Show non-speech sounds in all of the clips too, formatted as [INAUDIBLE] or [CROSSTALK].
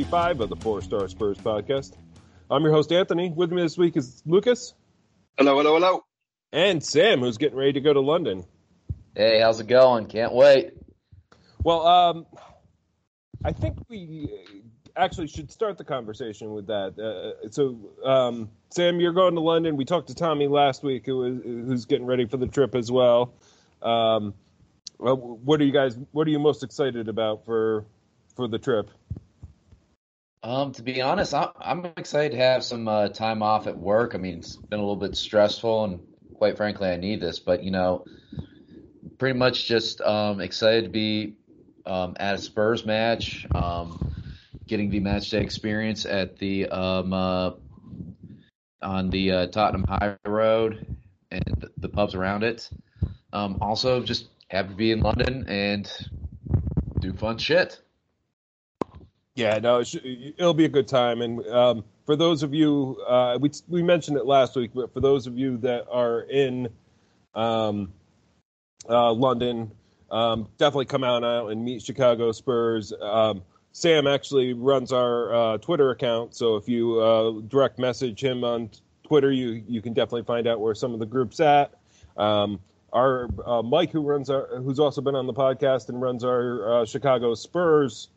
episode 35 of the Four Star Spurs podcast. I'm your host, Anthony. With me this week is Lucas. Hello, hello, hello. And Sam, who's getting ready to go to London. Hey, how's it going? Can't wait. Well, um, I think we actually should start the conversation with that. Uh, so, um, Sam, you're going to London. We talked to Tommy last week, who was, who's getting ready for the trip as well. Um, well, what are you guys? What are you most excited about for for the trip? Um, to be honest, I'm, I'm excited to have some uh, time off at work. I mean, it's been a little bit stressful, and quite frankly, I need this. But you know, pretty much just um, excited to be um, at a Spurs match, um, getting the match day experience at the um, uh, on the uh, Tottenham High Road and the pubs around it. Um, also, just happy to be in London and do fun shit. Yeah, no, it'll be a good time. And um, for those of you, uh, we we mentioned it last week, but for those of you that are in um, uh, London, um, definitely come out out and meet Chicago Spurs. Um, Sam actually runs our uh, Twitter account, so if you uh, direct message him on Twitter, you you can definitely find out where some of the groups at. Um, our uh, Mike, who runs our, who's also been on the podcast and runs our uh, Chicago Spurs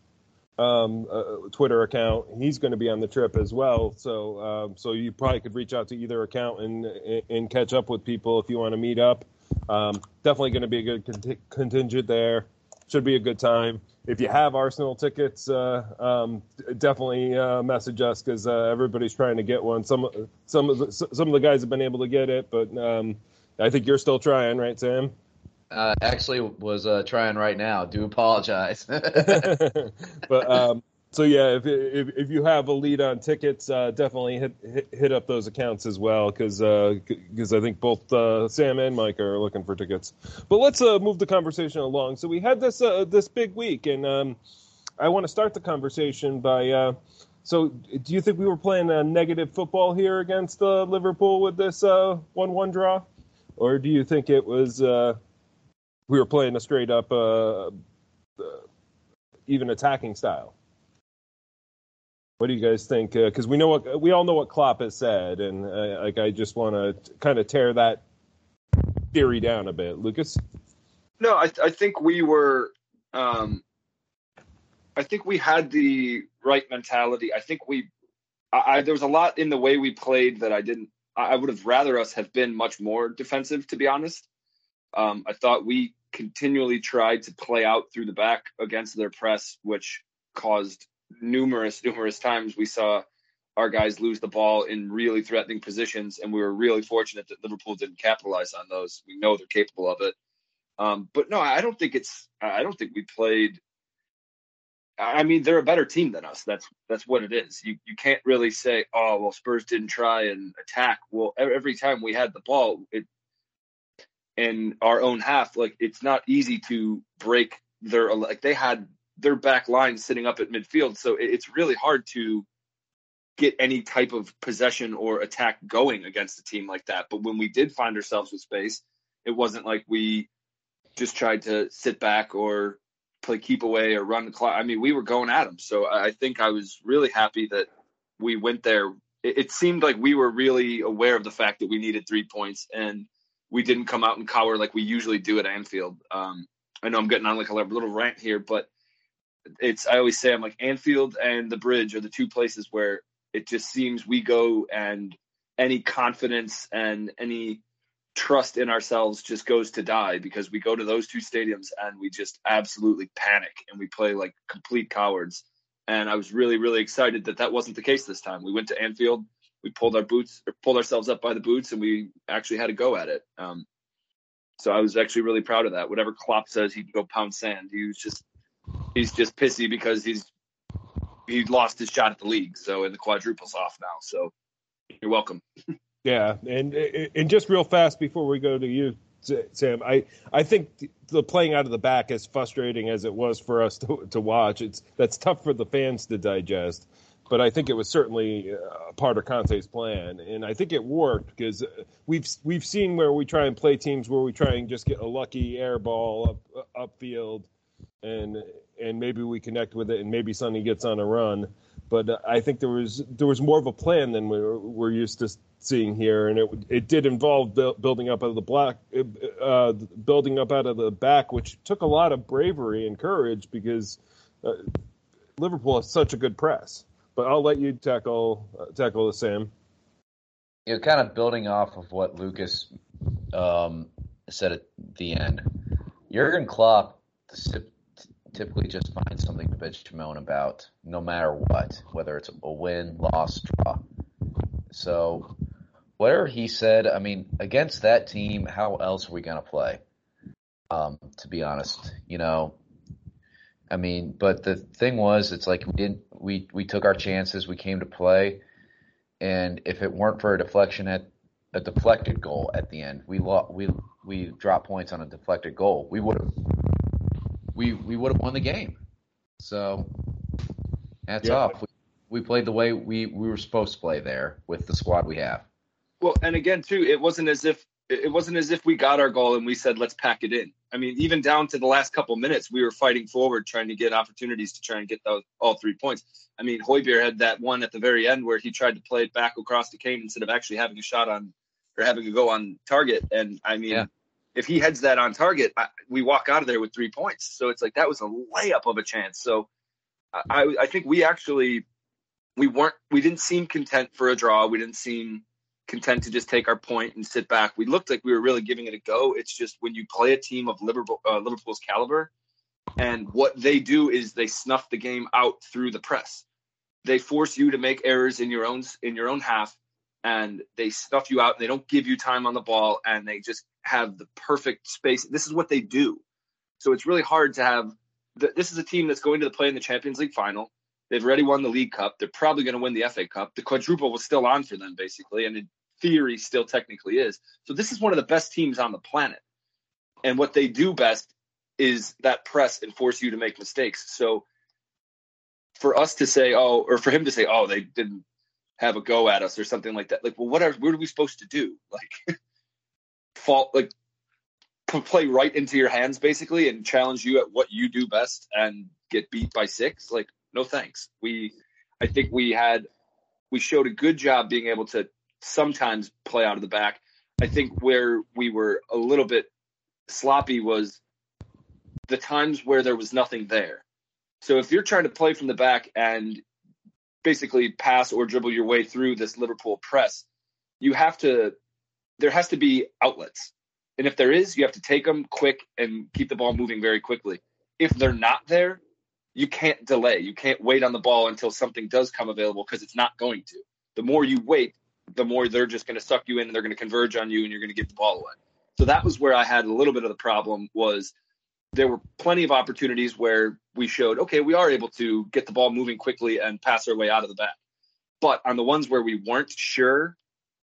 um, uh, Twitter account, he's going to be on the trip as well. So, um, so you probably could reach out to either account and and catch up with people if you want to meet up. Um, definitely going to be a good contingent there. Should be a good time. If you have Arsenal tickets, uh, um, definitely uh, message us because uh, everybody's trying to get one. Some some of the, some of the guys have been able to get it, but um, I think you're still trying, right, Sam? Uh, actually, was uh, trying right now. Do apologize. [LAUGHS] [LAUGHS] but um, so yeah, if, if, if you have a lead on tickets, uh, definitely hit, hit, hit up those accounts as well because because uh, I think both uh, Sam and Mike are looking for tickets. But let's uh, move the conversation along. So we had this this big week, and um, I want to start the conversation by. so, do you think we were playing a negative football here against Liverpool with this one-one draw? or do you think it was we were playing a straight up uh, uh, even attacking style? What do you guys think? Because uh, we know what we all know what Klopp has said, and uh, like I just want to kind of tear that theory down a bit, Lucas. No, I, I think we were. Um, I think we had the right mentality. I think we. I, I, there was a lot in the way we played that I didn't I would have rather us have been much more defensive, to be honest. Um, I thought we continually tried to play out through the back against their press, which caused numerous, [LAUGHS] numerous times we saw our guys lose the ball in really threatening positions, and we were really fortunate that Liverpool didn't capitalize on those. We know they're capable of it. Um, but no, I don't think it's. I don't think we played I mean, they're a better team than us. That's that's what it is. You you can't really say, oh well, Spurs didn't try and attack. Well, every time we had the ball, it in our own half, like it's not easy to break their like they had their back line sitting up at midfield, so it's really hard to get any type of possession or attack going against a team like that. But when we did find ourselves with space, it wasn't like we just tried to sit back or play keep away or run the clock. I mean, we were going at them. So I think I was really happy that we went there. It, it, seemed like we were really aware of the fact that we needed three points and we didn't come out and cower like we usually do at Anfield. Um, I know I'm getting on like a little rant here, but it's, I always say I'm like Anfield and the bridge are the two places where it just seems we go and any confidence and any trust in ourselves just goes to die because we go to those two stadiums and we just absolutely panic and we play like complete cowards. And I was really, really excited that that wasn't the case this time. We went to Anfield, we pulled our boots, pulled ourselves up by the boots, and we actually had to go at it. Um, so I was actually really proud of that. Whatever Klopp says, he'd go pound sand. He was just, he's just pissy because he's he lost his shot at the league. So and the quadruple's off now. So you're welcome. [LAUGHS] Yeah, and and just real fast before we go to you, Sam, I I think the playing out of the back, as frustrating as it was for us to to watch, it's that's tough for the fans to digest. But I think it was certainly uh, a part of Conte's plan, and I think it worked because uh, we've we've seen where we try and play teams where we try and just get a lucky air ball up uh, upfield, and and maybe we connect with it, and maybe Sonny gets on a run. But I think there was there was more of a plan than we're, we're used to seeing here, and it it did involve building up out of the black, uh, building up out of the back, which took a lot of bravery and courage because uh, Liverpool has such a good press. But I'll let you tackle uh, tackle the Sam. You know, kind of building off of what Lucas um, said at the end. Jurgen Klopp typically just finds something to bitch to moan about, no matter what, whether it's a win, loss, draw. So, whatever he said, I mean, against that team, how else are we going to play? Um, to be honest, you know, I mean, but the thing was, it's like we didn't, we, we took our chances, we came to play, and if it weren't for a deflection at a deflected goal at the end, we lost, we we dropped points on a deflected goal, we would have we we would have won the game. So that's yeah. off. We, we played the way we, we were supposed to play there with the squad we have. Well, and again too, it wasn't as if it wasn't as if we got our goal and we said let's pack it in. I mean, even down to the last couple minutes, we were fighting forward, trying to get opportunities to try and get those all three points. I mean, Højbjerg had that one at the very end where he tried to play it back across to Kane instead of actually having a shot on or having a go on target. And I mean, yeah if he heads that on target, I, we walk out of there with three points. So it's like that was a layup of a chance. So I, I think we actually we weren't we didn't seem content for a draw. We didn't seem content to just take our point and sit back. We looked like we were really giving it a go. It's just when you play a team of Liverpool, uh, Liverpool's caliber, and what they do is they snuff the game out through the press. They force you to make errors in your own in your own half, and they snuff you out. And they don't give you time on the ball, and they just have the perfect space. This is what they do. So it's really hard to have. The, this is a team that's going to play in the Champions League final. They've already won the League Cup. They're probably going to win the FA Cup. The quadruple was still on for them, basically, and in theory, still technically is. So this is one of the best teams on the planet. And what they do best is that press and force you to make mistakes. So for us to say, oh, or for him to say, oh, they didn't have a go at us or something like that. Like, well, what are what are we supposed to do? [LAUGHS] Like, fall like play right into your hands basically and challenge you at what you do best and get beat by six. Like, no thanks. We, I think we had, we showed a good job being able to sometimes play out of the back. I think where we were a little bit sloppy was the times where there was nothing there. So if you're trying to play from the back and basically pass or dribble your way through this Liverpool press, you have to there has to be outlets. And if there is, you have to take them quick and keep the ball moving very quickly. If they're not there, you can't delay. You can't wait on the ball until something does come available because it's not going to. The more you wait, the more they're just going to suck you in and they're going to converge on you and you're going to get the ball away. So that was where I had a little bit of the problem was there were plenty of opportunities where we showed, okay, we are able to get the ball moving quickly and pass our way out of the back. But on the ones where we weren't sure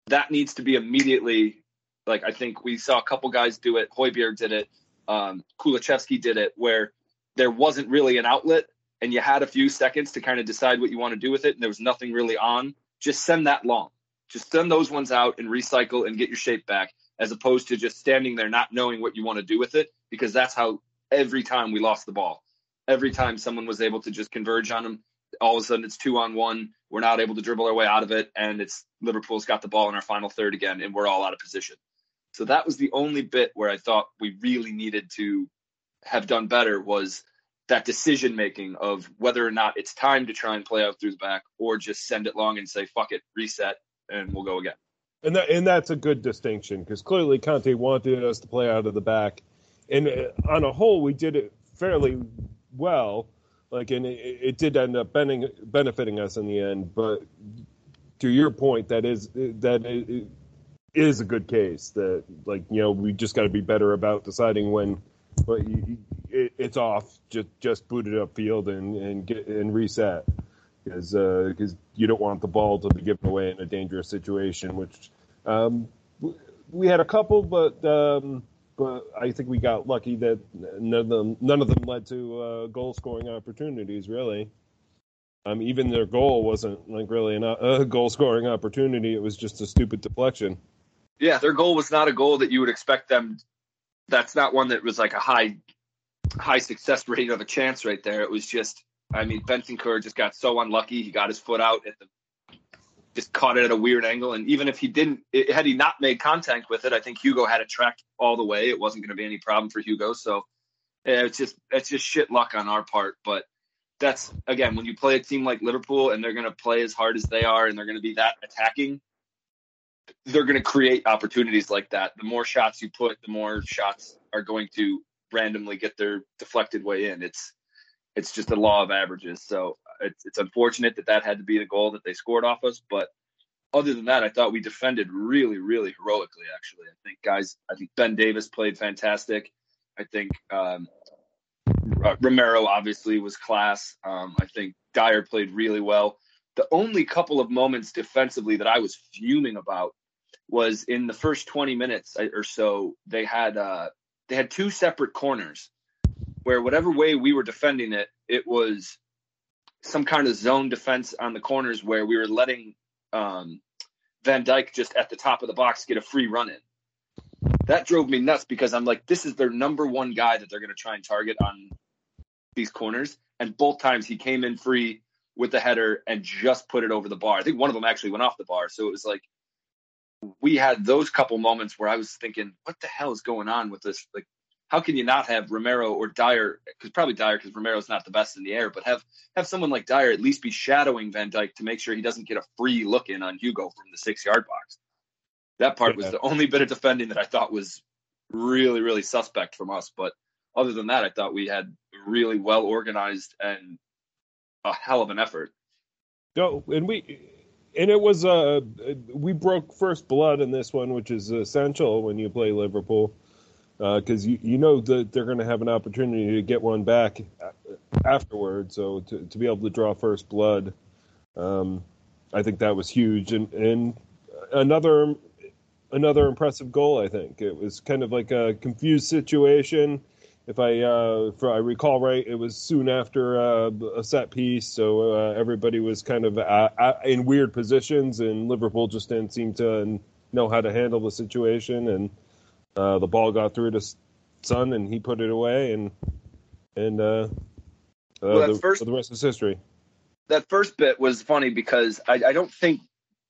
that needs to be immediately like I think we saw a couple guys do it. Højbjerg did it. Um, Kulusevski did it, where there wasn't really an outlet, and you had a few seconds to kind of decide what you want to do with it, and there was nothing really on. Just send that long. Just send those ones out and recycle and get your shape back, as opposed to just standing there not knowing what you want to do with it, because that's how every time we lost the ball. Every time someone was able to just converge on them, all of a sudden it's two on one. We're not able to dribble our way out of it, and it's Liverpool's got the ball in our final third again, and we're all out of position. So that was the only bit where I thought we really needed to have done better was that decision making of whether or not it's time to try and play out through the back or just send it long and say fuck it, reset, and we'll go again. And that, and that's a good distinction because clearly Conte wanted us to play out of the back, and uh, on a whole we did it fairly well. Like and it, it did end up benefiting, benefiting us in the end. But to your point that is that is a good case that like you know we just got to be better about deciding when but it, it's off just just boot it up field and and get and reset because because uh, you don't want the ball to be given away in a dangerous situation which um, we had a couple but um, but I think we got lucky that none of them none of them led to uh, goal scoring opportunities. Really, um, even their goal wasn't like really a [LAUGHS] goal scoring opportunity. It was just a stupid deflection. Yeah, their goal was not a goal that you would expect them. That's not one that was like a high high success rate of a chance right there. It was just, I mean, Bentancur just got so unlucky. He got his foot out at the, just caught it at a weird angle. And even if he didn't, it, had he not made contact with it, I think Hugo had it tracked all the way. It wasn't going to be any problem for Hugo. So yeah, it's just, it's just shit luck on our part. But that's again, when you play a team like Liverpool and they're going to play as hard as they are and they're going to be that attacking, they're going to create opportunities like that. The more shots you put, the more shots are going to randomly get their deflected way in. It's it's just a law of averages. So it's it's unfortunate that that had to be the goal that they scored off us, but other than that, I thought we defended really, really heroically. Actually, I think guys, I think Ben Davies played fantastic. I think um, Romero obviously was class. Um, I think Dier played really well. The only couple of moments defensively that I was fuming about was in the first 20 minutes or so. They had uh, they had two separate corners where whatever way we were defending it, it was some kind of zone defense on the corners where we were letting um, Van Dijk just at the top of the box get a free run in. That drove me nuts because I'm like, this is their number one guy that they're going to try and target on these corners. And both times he came in free with the header and just put it over the bar. I think one of them actually went off the bar. So it was like we had those couple moments where I was thinking, what the hell is going on with this? Like, how can you not have Romero or Dier? Because probably Dier, because Romero's not the best in the air, but have have someone like Dier at least be shadowing Van Dijk to make sure he doesn't get a free look in on Hugo from the six yard box. That part was the only bit of defending that I thought was really, really suspect from us. But other than that, I thought we had really well organized and a hell of an effort. No, and we and it was uh we broke first blood in this one, which is essential when you play Liverpool because uh, you you know that they're going to have an opportunity to get one back afterward. So to to be able to draw first blood, um, I think that was huge. And and another another impressive goal. I think it was kind of like a confused situation if I uh, if I recall right, it was soon after uh, a set piece, so uh, everybody was kind of uh, uh, in weird positions, and Liverpool just didn't seem to know how to handle the situation, and uh, the ball got through to Son, and he put it away, and and well, the, first, the rest is history. That first bit was funny because I, I don't think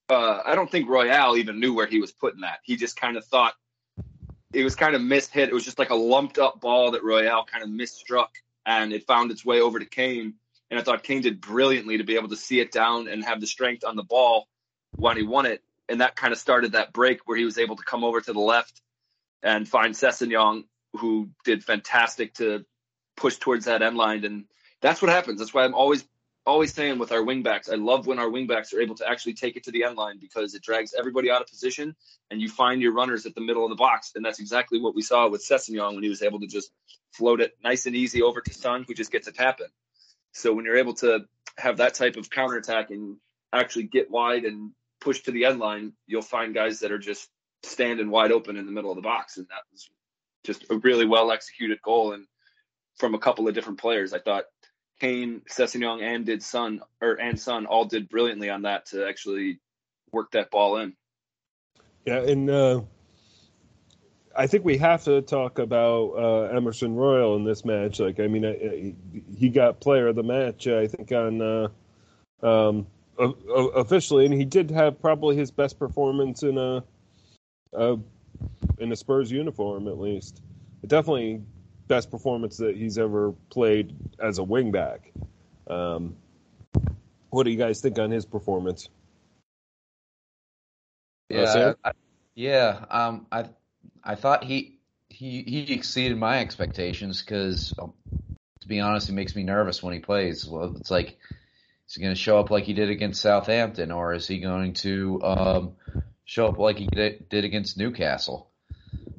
I don't think Royal even knew where he was putting that. He just kind of thought it was kind of mishit. It was just like a lumped up ball that Royal kind of misstruck, and it found its way over to Kane. And I thought Kane did brilliantly to be able to see it down and have the strength on the ball when he won it. And that kind of started that break where he was able to come over to the left and find Sessegnon, who did fantastic to push towards that end line. And that's what happens. That's why I'm always always saying with our wingbacks, I love when our wingbacks are able to actually take it to the end line because it drags everybody out of position and you find your runners at the middle of the box. And that's exactly what we saw with Sessegnon when he was able to just float it nice and easy over to Son, who just gets a tap in. So when you're able to have that type of counterattack and actually get wide and push to the end line, you'll find guys that are just standing wide open in the middle of the box. And that was just a really well executed goal. And from a couple of different players, I thought Kane, Sessegnon, and did Son or and Son all did brilliantly on that to actually work that ball in. Yeah, and uh, I think we have to talk about uh, Emerson Royal in this match. Like, I mean, he got player of the match. I think on uh, um, officially, and he did have probably his best performance in a, a in a Spurs uniform, at least. It definitely best performance that he's ever played as a wingback. Um, what do you guys think on his performance? Uh, yeah, I, yeah. Um, I I thought he he he exceeded my expectations because, um, to be honest, it makes me nervous when he plays. Well, it's like is he going to show up like he did against Southampton, or is he going to um, show up like he did, did against Newcastle?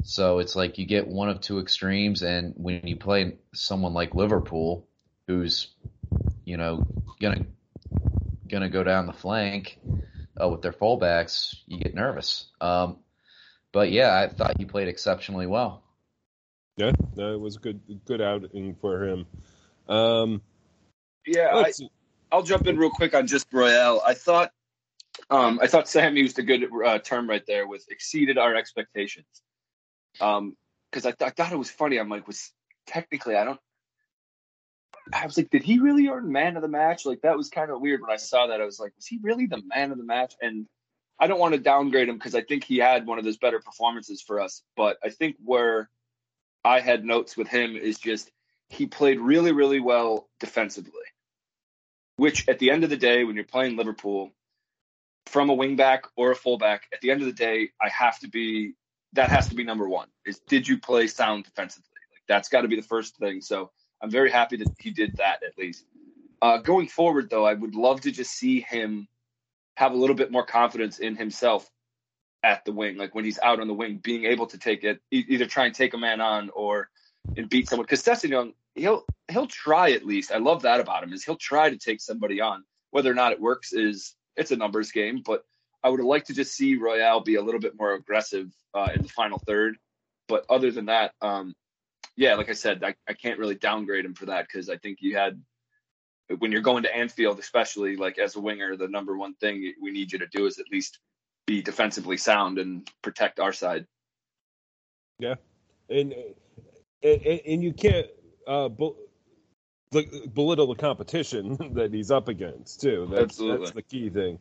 So it's like you get one of two extremes, and when you play someone like Liverpool, who's you know gonna gonna go down the flank uh, with their fullbacks, you get nervous. Um, but yeah, I thought he played exceptionally well. Yeah, that was a good good outing for him. Um, yeah, I, will jump in real quick on just Royal. I thought um, I thought Sam used a good uh, term right there with exceeded our expectations. Um, because I, th- I thought it was funny. I'm like, was technically, I don't. I was like, did he really earn man of the match? Like that was kind of weird when I saw that. I was like, was he really the man of the match? And I don't want to downgrade him because I think he had one of those better performances for us. But I think where I had notes with him is just he played really, really well defensively. Which at the end of the day, when you're playing Liverpool, from a wingback or a fullback, at the end of the day, I have to be that has to be number one. Is did you play sound defensively? Like that's got to be the first thing. So I'm very happy that he did that at least. Uh, going forward, though, I would love to just see him have a little bit more confidence in himself at the wing, like when he's out on the wing, being able to take it, either try and take a man on or and beat someone. Because Sessegnon, he'll he'll try at least. I love that about him is he'll try to take somebody on. Whether or not it works is it's a numbers game, but I would like to just see Royal be a little bit more aggressive uh, in the final third. But other than that, um, yeah, like I said, I, I can't really downgrade him for that because I think you had when you're going to Anfield, especially like as a winger, the number one thing we need you to do is at least be defensively sound and protect our side. Yeah, and and, and you can't uh, belittle the competition [LAUGHS] that he's up against too. That's, Absolutely. that's the key thing.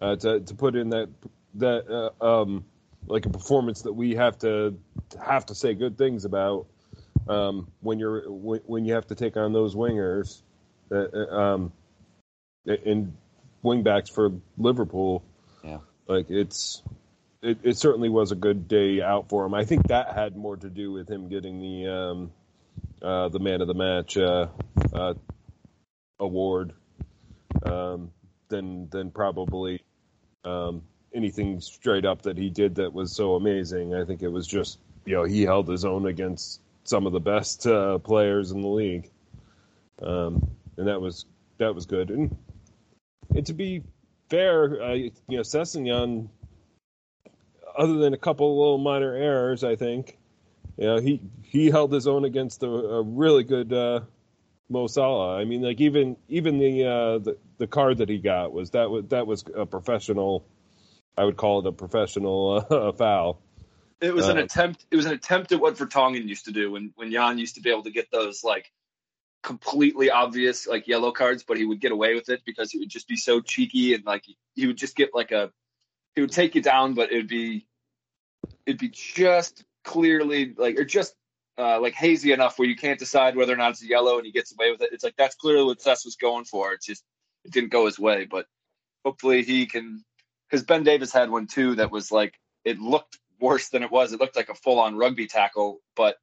Uh, to to put in that that uh, um, like a performance that we have to have to say good things about um, when you're when, when, you have to take on those wingers uh, uh um, and wingbacks for Liverpool. Yeah, like it's it, it, certainly was a good day out for him. I think that had more to do with him getting the um, uh, the man of the match uh, uh, award um, than than probably um, anything straight up that he did that was so amazing. I think it was just you know he held his own against some of the best uh, players in the league, um, and that was that was good. And, and to be fair, you know Sessegnon, other than a couple little minor errors, I think, you know he he held his own against a, a really good uh, Mo Salah. I mean, like even even the, uh, the the card that he got was that was that was a professional. I would call it a professional [LAUGHS] uh, foul. It was an uh, attempt. It was an attempt at what Vertonghen used to do when when Jan used to be able to get those like completely obvious like yellow cards, but he would get away with it because he would just be so cheeky and like he would just get like a he would take you down, but it'd be it'd be just clearly like or just uh, like hazy enough where you can't decide whether or not it's a yellow and he gets away with it. It's like that's clearly what Sess was going for. It's just it didn't go his way, but hopefully he can because Ben Davies had one too that was like it looked worse than it was. It looked like a full on rugby tackle, but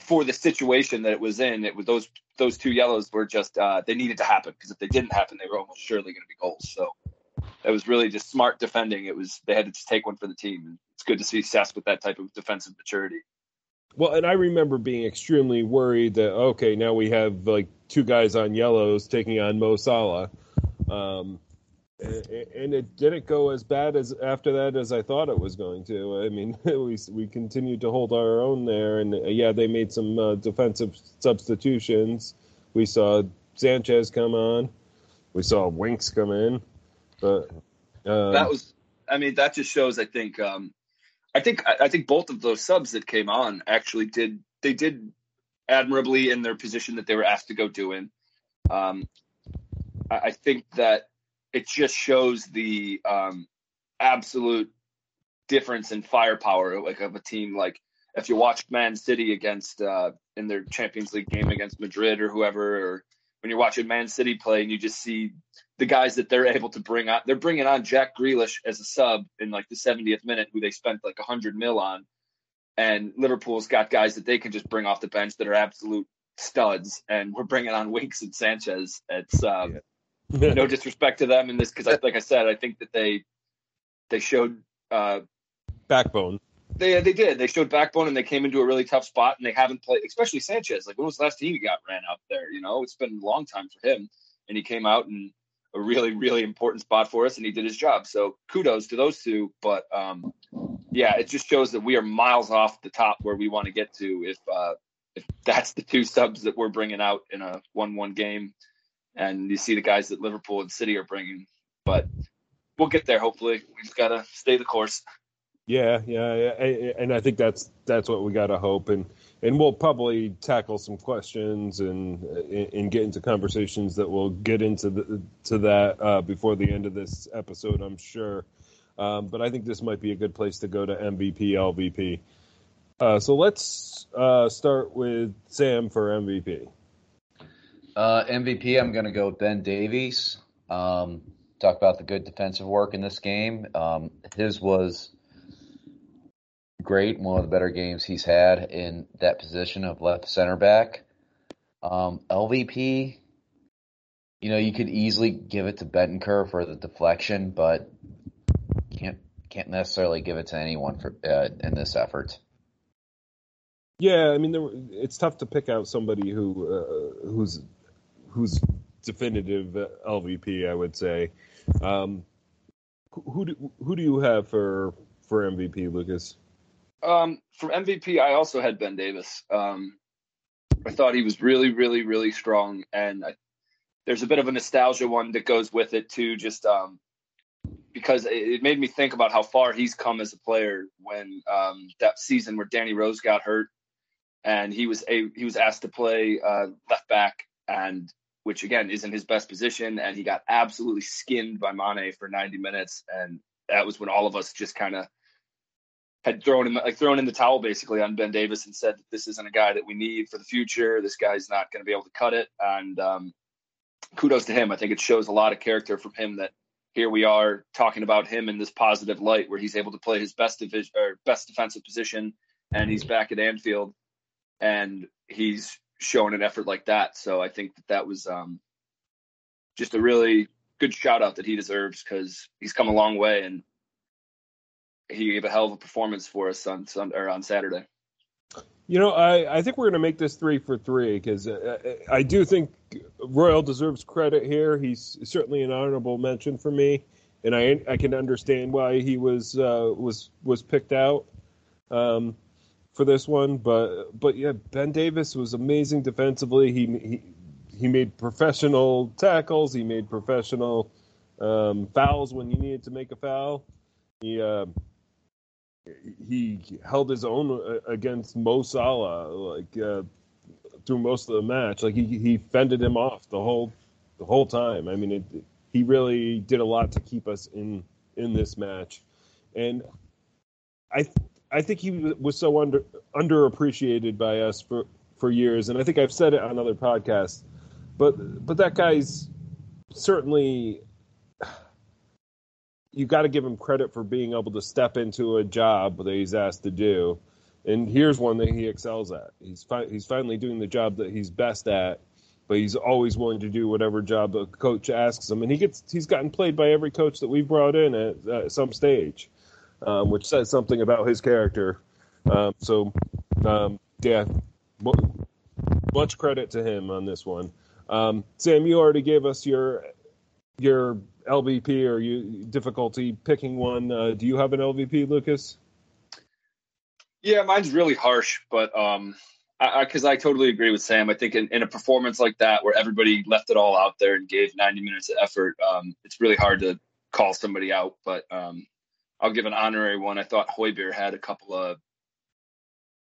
for the situation that it was in, it was those those two yellows were just uh, they needed to happen because if they didn't happen, they were almost surely going to be goals. So it was really just smart defending. It was they had to just take one for the team, and it's good to see Sess with that type of defensive maturity. Well, and I remember being extremely worried that okay, now we have like two guys on yellows taking on Mo Salah, um, and, it didn't go as bad as after that as I thought it was going to. I mean, [LAUGHS] we we continued to hold our own there, and uh, yeah, they made some uh, defensive substitutions. We saw Sanchez come on, we saw Winks come in, but um, that was. I mean, that just shows. I think um, I think I think both of those subs that came on actually did they did admirably in their position that they were asked to go do in. Um, I, think that it just shows the um, absolute difference in firepower like of a team like if you watch Man City against uh, in their Champions League game against Madrid or whoever, or when you're watching Man City play and you just see the guys that they're able to bring on. They're bringing on Jack Grealish as a sub in like the 70th minute, who they spent like 100 mil on. And Liverpool's got guys that they can just bring off the bench that are absolute studs. And we're bringing on Winks and Sanchez. It's um, yeah. No disrespect to them in this because, like I said, I think that they they showed uh, backbone. They they did. They showed backbone and they came into a really tough spot and they haven't played, especially Sanchez. Like when was the last time he got ran out there? You know, it's been a long time for him, and he came out in a really really important spot for us and he did his job so kudos to those two but um, yeah it just shows that we are miles off the top where we want to get to if uh, if that's the two subs that we're bringing out in a 1-1 game and you see the guys that Liverpool and City are bringing but we'll get there hopefully we've got to stay the course yeah, yeah, yeah, and I think that's that's what we got to hope. And and we'll probably tackle some questions and and get into conversations that we'll get into the, to that uh, before the end of this episode, I'm sure. Um, but I think this might be a good place to go to MVP, LVP. Uh, so let's uh, start with Sam for MVP. Uh, MVP, I'm going to go with Ben Davies. Um, talk about the good defensive work in this game. Um, his was great, one of the better games he's had in that position of left center back. Um, LVP, you know, you could easily give it to Bentancur for the deflection, but can't can't necessarily give it to anyone for uh, in this effort. Yeah, I mean, there, it's tough to pick out somebody who uh, who's who's definitive LVP. I would say. Um, who do who do you have for for MVP, Lucas? Um, for MVP, I also had Ben Davies. Um, I thought he was really, really, really strong, and I, there's a bit of a nostalgia one that goes with it too. Just um, because it made me think about how far he's come as a player when um, that season where Danny Rose got hurt and he was a he was asked to play uh, left back and which again isn't his best position and he got absolutely skinned by Mane for 90 minutes and that was when all of us just kind of had thrown him like thrown in the towel basically on Ben Davies and said this isn't a guy that we need for the future. This guy's not going to be able to cut it. And um, kudos to him. I think it shows a lot of character from him that here we are talking about him in this positive light where he's able to play his best division or best defensive position and he's back at Anfield and he's showing an effort like that. So I think that that was um, just a really good shout out that he deserves because he's come a long way and he gave a hell of a performance for us on Sunday or on Saturday. You know, I, I think we're going to make this three for three because uh, I do think Royal deserves credit here. He's certainly an honorable mention for me, and I I can understand why he was uh, was was picked out um, for this one. But but yeah, Ben Davies was amazing defensively. He he he made professional tackles. He made professional um, fouls when he needed to make a foul. He uh, he held his own uh, against Mo Salah like uh, through most of the match. Like he he fended him off the whole the whole time. I mean, it, he really did a lot to keep us in in this match, and I I think he was so under underappreciated by us for for years. And I think I've said it on other podcasts, but but that guy's certainly you got to give him credit for being able to step into a job that he's asked to do. And here's one that he excels at. He's fi- he's finally doing the job that he's best at, but he's always willing to do whatever job a coach asks him. And he gets he's gotten played by every coach that we've brought in at, at some stage, um, which says something about his character. Um, so, um, yeah, much credit to him on this one. Um, Sam, you already gave us your your LVP or you difficulty picking one. Uh, do you have an LVP, Lucas? Yeah, mine's really harsh, but um, because I, I, I, totally agree with Sam. I think in, in, a performance like that, where everybody left it all out there and gave 90 minutes of effort, um, it's really hard to call somebody out. But um, I'll give an honorary one. I thought Højbjerg had a couple of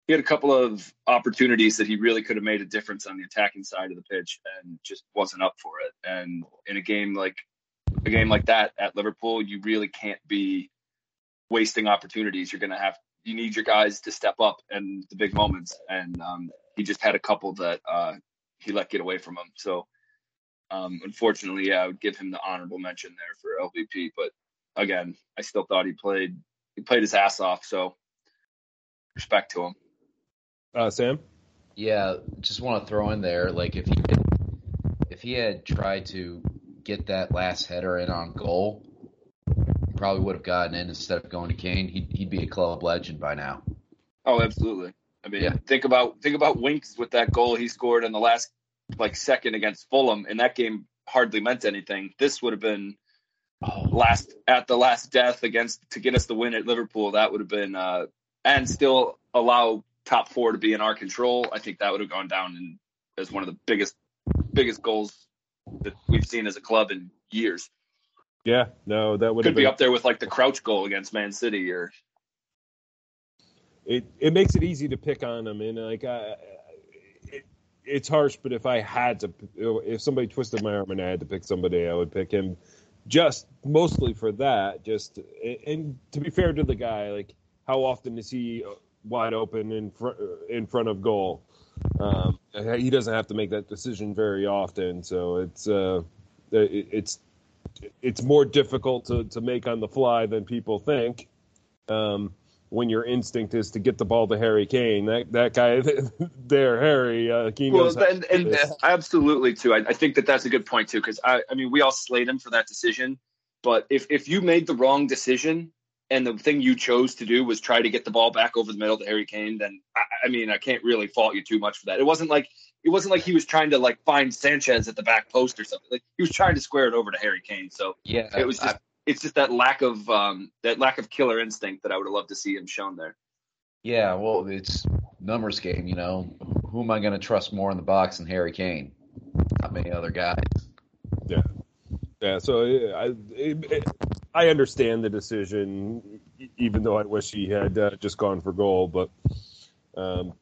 he had a couple of opportunities that he really could have made a difference on the attacking side of the pitch and just wasn't up for it. And in a game like a game like that at Liverpool, you really can't be wasting opportunities. You're going to have you need your guys to step up in the big moments, and um, he just had a couple that uh, he let get away from him. So um, unfortunately, yeah, I would give him the honorable mention there for LVP. But again, I still thought he played he played his ass off. So respect to him. Uh, Sam. Yeah, just want to throw in there, like if he had, if he had tried to get that last header in on goal, he probably would have gotten in instead of going to Kane. He'd, he'd be a club legend by now. Oh, absolutely. I mean, yeah. think about think about Winks with that goal he scored in the last like second against Fulham, and that game hardly meant anything. This would have been. Last at the last death against to get us the win at Liverpool. That would have been uh, and still allow top four to be in our control. I think that would have gone down in, as one of the biggest biggest goals that we've seen as a club in years. Yeah, no, that would could be up there with like the Crouch goal against Man City or. it it makes it easy to pick on him, and like I, it, it's harsh. But if I had to, if somebody twisted my arm and I had to pick somebody, I would pick him. Just mostly for that. Just and to be fair to the guy, like how often is he wide open in front in front of goal? Um, he doesn't have to make that decision very often, so it's uh, it's it's more difficult to, to make on the fly than people think. Um, when your instinct is to get the ball to Harry Kane, that that guy [LAUGHS] there, Harry uh, Kane. Well, and, and absolutely too. I, I, think that that's a good point too, because I, I mean, we all slate him for that decision. But if if you made the wrong decision and the thing you chose to do was try to get the ball back over the middle to Harry Kane, then I, I mean, I can't really fault you too much for that. It wasn't like it wasn't like he was trying to like find Sanchez at the back post or something. Like he was trying to square it over to Harry Kane. So yeah, it was just I, it's just that lack of um, that lack of killer instinct that I would have loved to see him shown there. Yeah, well, it's numbers game, you know. Who am I going to trust more in the box than Harry Kane? Not many other guys. Yeah, yeah. So I it, I understand the decision, even though I wish he had uh, just gone for goal, but. Um,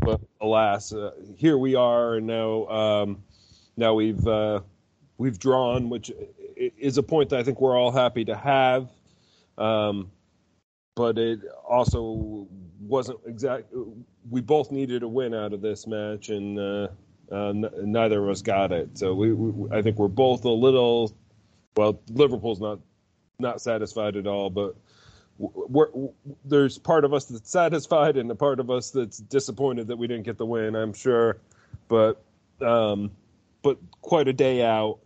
but alas, uh, here we are, and now um, now we've uh, we've drawn, which is a point that I think we're all happy to have. Um, but it also wasn't exact. We both needed a win out of this match, and uh, uh, n- neither of us got it. So we, we, I think we're both a little. Well, Liverpool's not not satisfied at all, but we're, there's part of us that's satisfied and a part of us that's disappointed that we didn't get the win. I'm sure, but um, but quite a day out,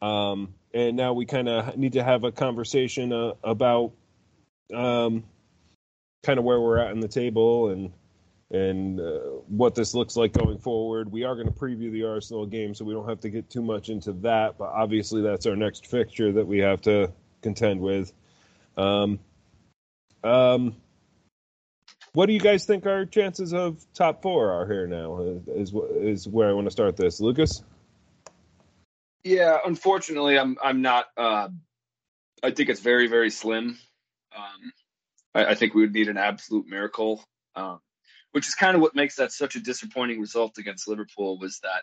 um, and now we kind of need to have a conversation uh, about um, kind of where we're at in the table and and uh, what this looks like going forward. We are going to preview the Arsenal game, so we don't have to get too much into that. But obviously, that's our next fixture that we have to contend with. Um, um, what do you guys think our chances of top four are here now? Is is where I want to start this, Lucas. Yeah, unfortunately, I'm I'm not. Uh, I think it's very very slim. Um, I, I, think we would need an absolute miracle, um, which is kind of what makes that such a disappointing result against Liverpool. Was that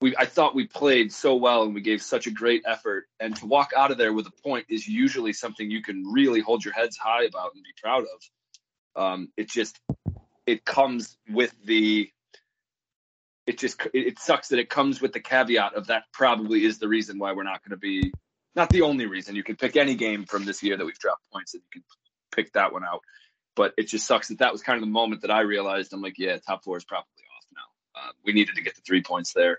we I thought we played so well and we gave such a great effort. And to walk out of there with a point is usually something you can really hold your heads high about and be proud of. Um, it just it comes with the it just it, sucks that it comes with the caveat of that probably is the reason why we're not going to be not the only reason. You can pick any game from this year that we've dropped points and you can pick that one out. But it just sucks that that was kind of the moment that I realized I'm like, yeah, top four is probably off now. Uh, we needed to get the three points there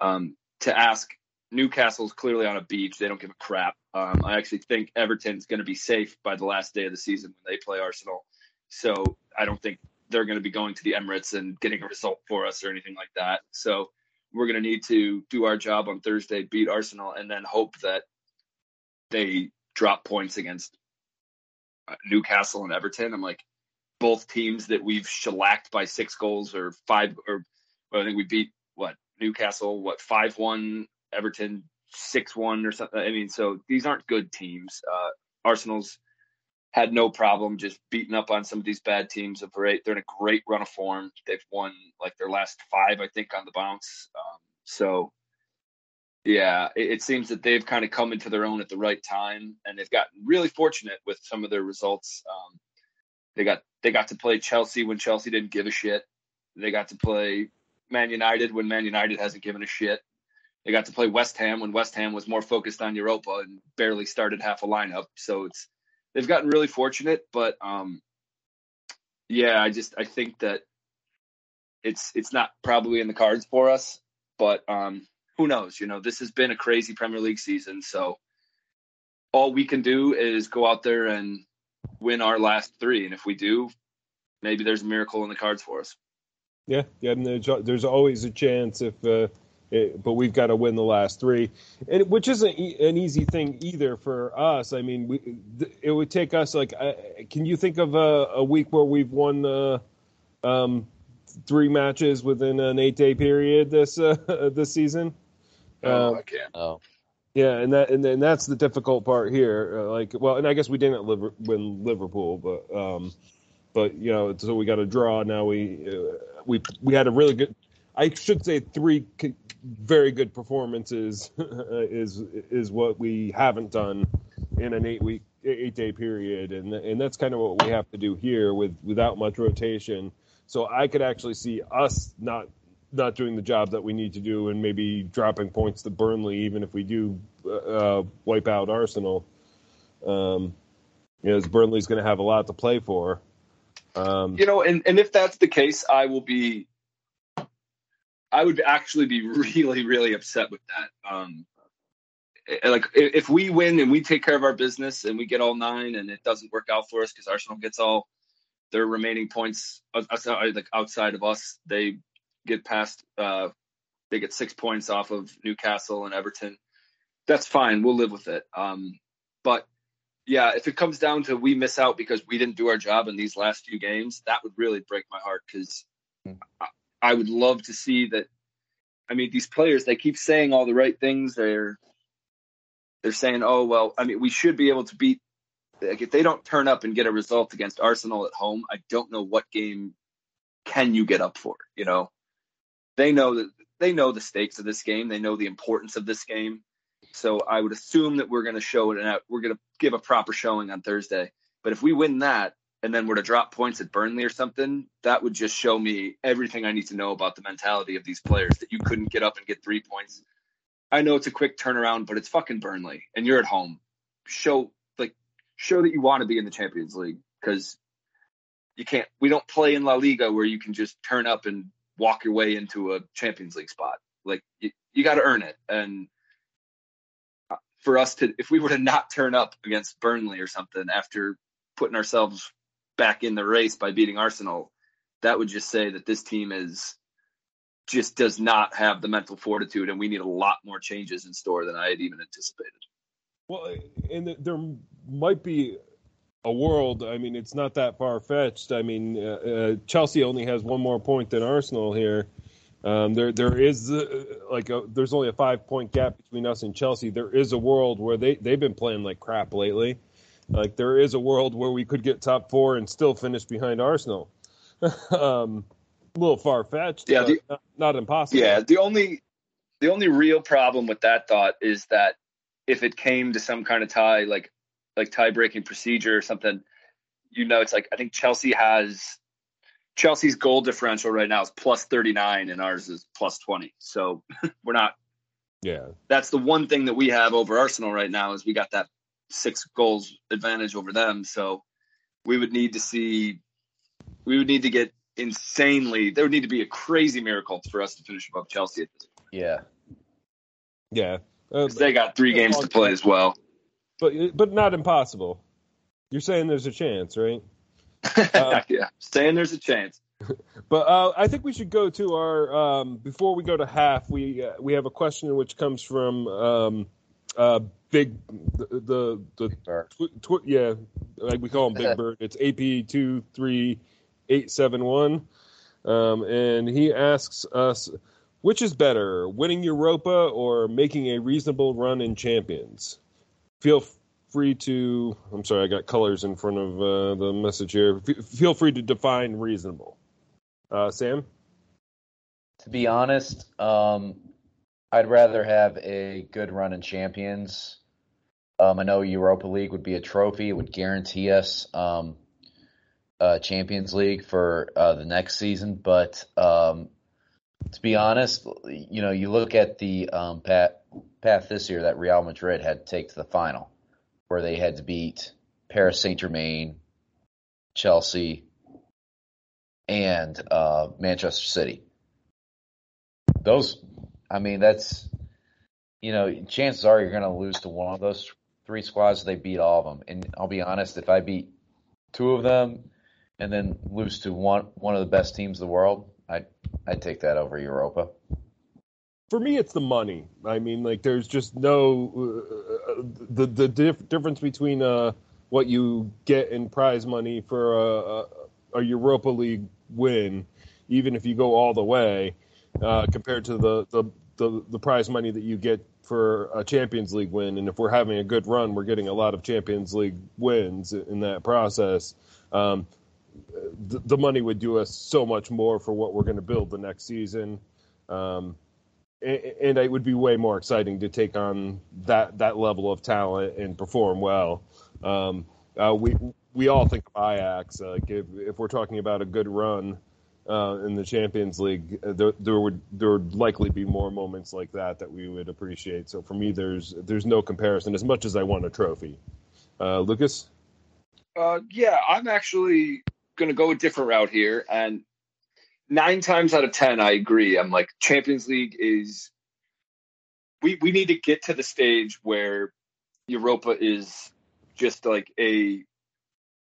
um, to ask Newcastle's clearly on a beach. They don't give a crap. Um, I actually think Everton's going to be safe by the last day of the season when they play Arsenal. So I don't think they're going to be going to the Emirates and getting a result for us or anything like that. So we're going to need to do our job on Thursday, beat Arsenal, and then hope that they drop points against uh, Newcastle and Everton. I'm like, both teams that we've shellacked by six goals or five, or well, I think we beat what Newcastle, what five one, Everton six one or something. I mean, so these aren't good teams. Uh, Arsenal's had no problem just beating up on some of these bad teams. Of great, they're in a great run of form. They've won like their last five, I think, on the bounce. Um, so yeah, it, it, seems that they've kind of come into their own at the right time, and they've gotten really fortunate with some of their results. Um, they got they got to play Chelsea when Chelsea didn't give a shit. They got to play Man United when Man United hasn't given a shit. They got to play West Ham when West Ham was more focused on Europa and barely started half a lineup. So it's they've gotten really fortunate, but um, yeah, I just I think that it's it's not probably in the cards for us. But um, who knows? You know, this has been a crazy Premier League season, so all we can do is go out there and win our last three, and if we do, maybe there's a miracle in the cards for us. Yeah, yeah. There's, always a chance if, uh, it, but we've got to win the last three, and which isn't an easy thing either for us. I mean, we, it would take us like, uh, can you think of a, a, week where we've won uh, um, three matches within an eight day period this uh, [LAUGHS] this season? Oh, um, I can't. Oh. Yeah, and that and then that's the difficult part here. Uh, like, well, and I guess we didn't live, win Liverpool, but um, but you know, so we got a draw. Now we uh, we we had a really good. I should say three very good performances [LAUGHS] is is what we haven't done in an eight week eight day period, and and that's kind of what we have to do here with without much rotation. So I could actually see us not not doing the job that we need to do, and maybe dropping points to Burnley, even if we do uh, wipe out Arsenal. Um, you know, Burnley's going to have a lot to play for. Um, you know, and, and if that's the case, I will be, I would actually be [LAUGHS] really, really upset with that. Um, eh, like if we win and we take care of our business and we get all nine and it doesn't work out for us because Arsenal gets all their remaining points outside, like outside of us, they get past, uh, they get six points off of Newcastle and Everton. That's fine. We'll live with it. Um, but yeah, if it comes down to we miss out because we didn't do our job in these last few games, that would really break my heart because mm. I, would love to see that. I mean, these players they keep saying all the right things. They're they're saying, oh well, I mean, we should be able to beat. Like if they don't turn up and get a result against Arsenal at home, I don't know what game can you get up for. You know, they know that they know the stakes of this game. They know the importance of this game. So I would assume that we're going to show it and uh, we're going to give a proper showing on Thursday. But if we win that and then we're to drop points at Burnley or something, that would just show me everything I need to know about the mentality of these players that you couldn't get up and get three points. I know it's a quick turnaround, but it's fucking Burnley and you're at home. Show like show that you want to be in the Champions League because you can't. We don't play in La Liga where you can just turn up and walk your way into a Champions League spot. Like you, you got to earn it and uh, for us to if we were to not turn up against Burnley or something after putting ourselves back in the race by beating Arsenal, that would just say that this team is just does not have the mental fortitude, and we need a lot more changes in store than I had even anticipated. Well, and there might be a world. I mean, it's not that far fetched. I mean, uh, uh, Chelsea only has one more point than Arsenal here. Um, there, there is uh, like a, there's only a five point gap between us and Chelsea. There is a world where they they've been playing like crap lately. Like there is a world where we could get top four and still finish behind Arsenal. [LAUGHS] um, a little far fetched. Yeah, the, not, not impossible. Yeah, the only the only real problem with that thought is that if it came to some kind of tie, like like tie breaking procedure or something, you know, it's like I think Chelsea has Chelsea's goal differential right now is plus 39 and ours is plus 20. So [LAUGHS] we're not Yeah. That's the one thing that we have over Arsenal right now is we got that six goals advantage over them. So we would need to see we would need to get insanely there would need to be a crazy miracle for us to finish above Chelsea Yeah. Yeah. Uh, they got three games to play as well. But but not impossible. You're saying there's a chance, right? [LAUGHS] Uh, yeah, saying there's a chance. [LAUGHS] But uh, I think we should go to our um, before we go to half. We uh, we have a question which comes from um, uh, Big the the, the tw- tw- yeah like we call him Big [LAUGHS] Bird. It's AP two three eight seven one, um, and he asks us which is better, winning Europa or making a reasonable run in Champions. Feel free to. I'm sorry, I got colors in front of uh, the message here. F- feel free to define reasonable. Uh, Sam? To be honest, um, I'd rather have a good run in champions. Um, I know Europa League would be a trophy; it would guarantee us um, Champions League for uh, the next season. But um, to be honest, you know, you look at the um, path, path this year that Real Madrid had to take to the final where they had to beat Paris Saint Germain, Chelsea, and uh, Manchester City. Those, I mean, that's you know, chances are you're going to lose to one of those three squads. They beat all of them, and I'll be honest, if I beat two of them and then lose to one one of the best teams in the world, I'd I'd take that over Europa for me, it's the money. I mean, like, there's just no uh, the the dif- difference between uh, what you get in prize money for a, a, Europa League win, even if you go all the way, uh, compared to the, the the the prize money that you get for a Champions League win. And if we're having a good run, we're getting a lot of Champions League wins in that process. Um, the, the money would do us so much more for what we're going to build the next season. Um, and, it would be way more exciting to take on that that level of talent and perform well. Um, uh, we we all think of Ajax. Uh, if, if we're talking about a good run uh, in the Champions League, uh, there, there would there would likely be more moments like that that we would appreciate. So for me, there's there's no comparison. As much as I want a trophy, uh, Lucas. Uh, yeah, I'm actually going to go a different route here, and nine times out of ten, I agree. I'm like Champions League is. We we need to get to the stage where Europa is just like a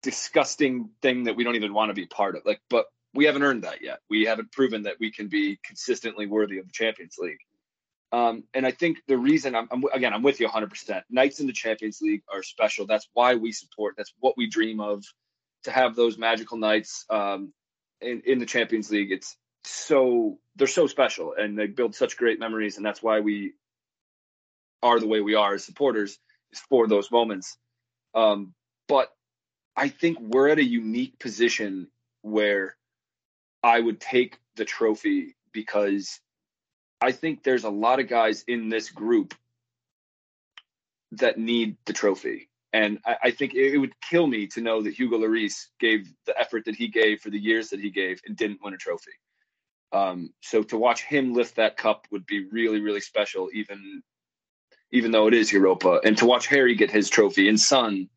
disgusting thing that we don't even want to be part of. Like, but we haven't earned that yet. We haven't proven that we can be consistently worthy of the Champions League. Um, and I think the reason I'm, I'm, again, I'm with you 100%. Nights in the Champions League are special. That's why we support. That's what we dream of to have those magical nights um, in in the Champions League. It's so they're so special and they build such great memories. And that's why we are the way we are as supporters is for those moments. Um, but I think we're at a unique position where I would take the trophy because I think there's a lot of guys in this group that need the trophy. And I, I think it, it, would kill me to know that Hugo Lloris gave the effort that he gave for the years that he gave and didn't win a trophy. Um, so to watch him lift that cup would be really, really special, even even though it is Europa. And to watch Harry get his trophy and Son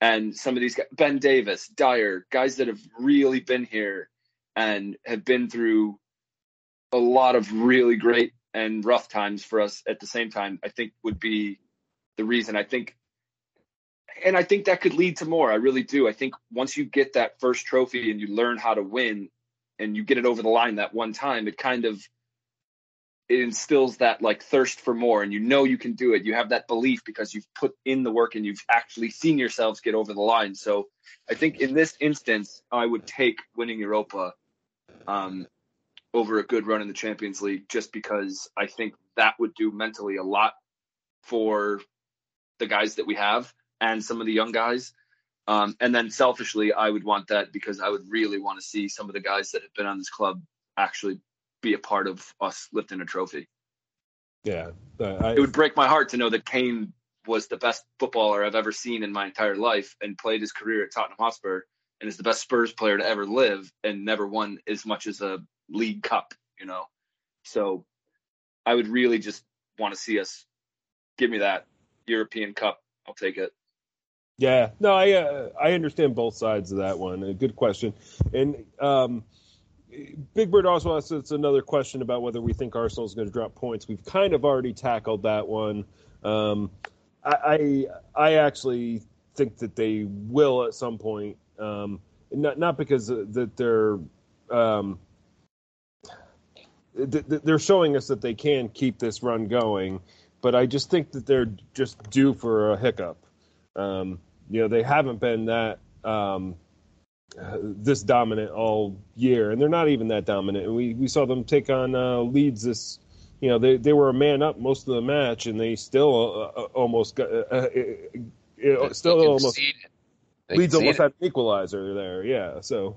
and some of these guys, Ben Davies, Dier, guys that have really been here and have been through a lot of really great and rough times for us at the same time, I think would be the reason. I think, and I think that could lead to more. I really do. I think once you get that first trophy and you learn how to win and you get it over the line that one time, it kind of it instills that like thirst for more and you know you can do it you have that belief because you've put in the work and you've actually seen yourselves get over the line so i think in this instance i would take winning europa um, over a good run in the champions league just because i think that would do mentally a lot for the guys that we have and some of the young guys um, and then selfishly i would want that because i would really want to see some of the guys that have been on this club actually be a part of us lifting a trophy. Yeah, I, it would break my heart to know that Kane was the best footballer I've ever seen in my entire life and played his career at Tottenham Hotspur and is the best Spurs player to ever live and never won as much as a league cup, you know. So I would really just want to see us give me that European Cup. I'll take it. Yeah, no, I uh, I understand both sides of that one. A good question, and um, Big Bird also asks another question about whether we think Arsenal is going to drop points. We've kind of already tackled that one. Um, I, I actually think that they will at some point. Um, not not because that they're um, they're showing us that they can keep this run going, but I just think that they're just due for a hiccup. Um, you know, they haven't been that um, this dominant all year, and they're not even that dominant. And we, we saw them take on uh, Leeds this, you know, they, they were a man up most of the match, and they still uh, uh almost got, uh, uh, uh still almost Leeds almost had an equalizer there, yeah. So,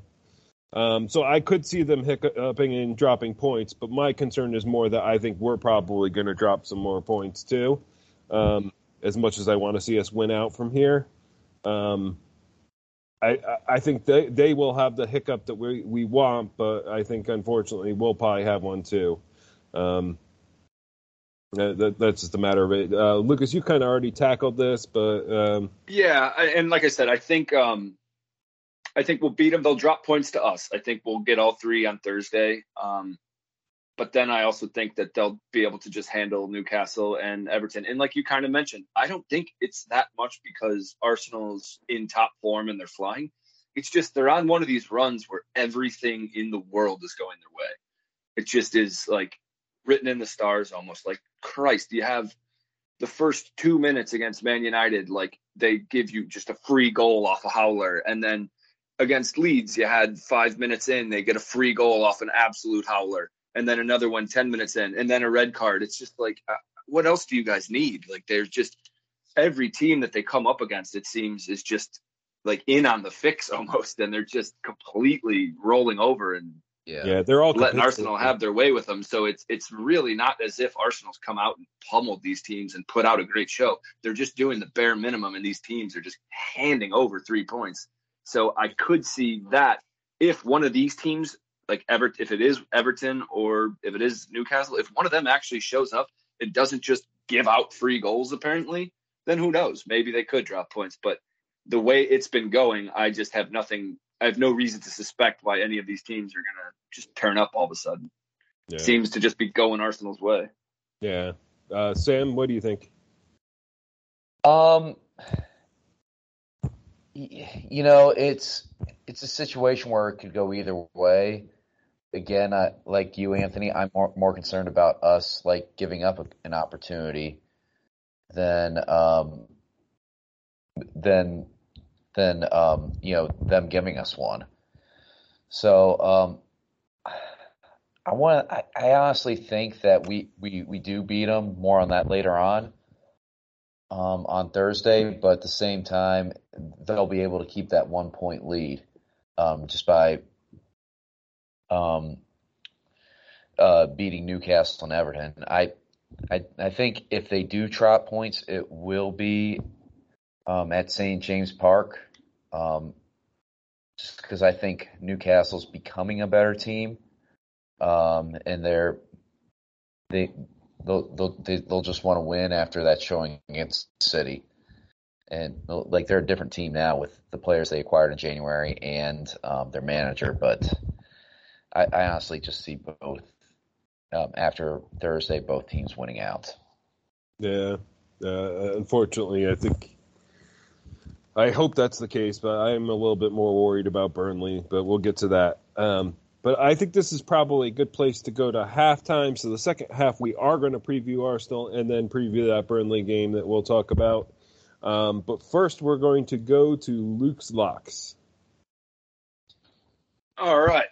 um, so I could see them hiccuping and dropping points, but my concern is more that I think we're probably going to drop some more points too. Um, as much as I want to see us win out from here. Um, I, I think they, they will have the hiccup that we, we want, but I think unfortunately we'll probably have one too. Um, that, that's just a matter of it. Uh, Lucas, you kind of already tackled this, but um... yeah, and like I said, I think um, I think we'll beat them. They'll drop points to us. I think we'll get all three on Thursday. Um, but then I also think that they'll be able to just handle Newcastle and Everton. And like you kind of mentioned, I don't think it's that much because Arsenal's in top form and they're flying. It's just they're on one of these runs where everything in the world is going their way. It just is like written in the stars almost like Christ, you have the first two minutes against Man United, like they give you just a free goal off a howler. And then against Leeds, you had five minutes in, they get a free goal off an absolute howler and then another one 10 minutes in, and then a red card. It's just like, uh, what else do you guys need? Like, there's just every team that they come up against, it seems, is just like in on the fix [LAUGHS] almost, and they're just completely rolling over and Yeah. Yeah, they're all letting. Arsenal have their way with them. So it's it's really not as if Arsenal's come out and pummeled these teams and put out a great show. They're just doing the bare minimum, and these teams are just handing over three points. So I could see that if one of these teams, like Everton, if it is Everton or if it is Newcastle, if one of them actually shows up, it doesn't just give out free goals. Apparently, then who knows? Maybe they could drop points. But the way it's been going, I just have nothing. I have no reason to suspect why any of these teams are gonna just turn up all of a sudden. Yeah. Seems to just be going Arsenal's way. yeah. Uh, Sam, what do you think? Um, you know, it's it's a situation where it could go either way. Again, I, like you, Anthony, I'm more, more concerned about us like giving up a, an opportunity than um than than um you know them giving us one. So um, I want I, I honestly think that we, we we do beat them. More on that later on um, on Thursday, but at the same time, they'll be able to keep that one point lead um, just by um, uh, beating Newcastle and Everton. I, I I think if they do drop points, it will be um, at St. James Park. Um, just because I think Newcastle's becoming a better team, um, and they're they they'll they'll they, they'll just want to win after that showing against City, and like they're a different team now with the players they acquired in January and um, their manager. But I, I honestly just see both um, after Thursday, both teams winning out. Yeah. Uh, unfortunately, I think. I hope that's the case, but I'm a little bit more worried about Burnley, but we'll get to that. Um, but I think this is probably a good place to go to halftime. So the second half, we are going to preview Arsenal and then preview that Burnley game that we'll talk about. Um, but first, we're going to go to Luke's locks. All right.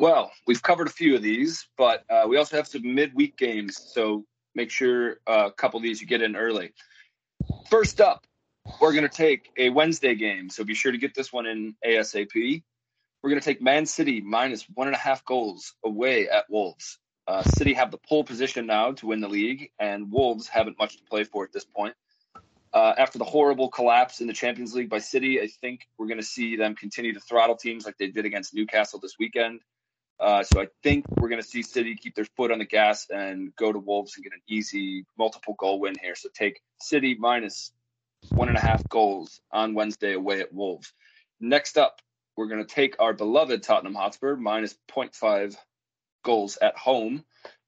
Well, we've covered a few of these, but uh, we also have some midweek games. So make sure uh, a couple of these you get in early. First up, we're going to take a Wednesday game. So be sure to get this one in ASAP. We're going to take Man City minus one and a half goals away at Wolves. Uh, City have the pole position now to win the league, and Wolves haven't much to play for at this point. Uh, after the horrible collapse in the Champions League by City, I think we're going to see them continue to throttle teams like they did against Newcastle this weekend. Uh, so I think we're going to see City keep their foot on the gas and go to Wolves and get an easy multiple goal win here. So take City minus one and a half goals on Wednesday away at Wolves. Next up, we're going to take our beloved Tottenham Hotspur minus 0.5 goals at home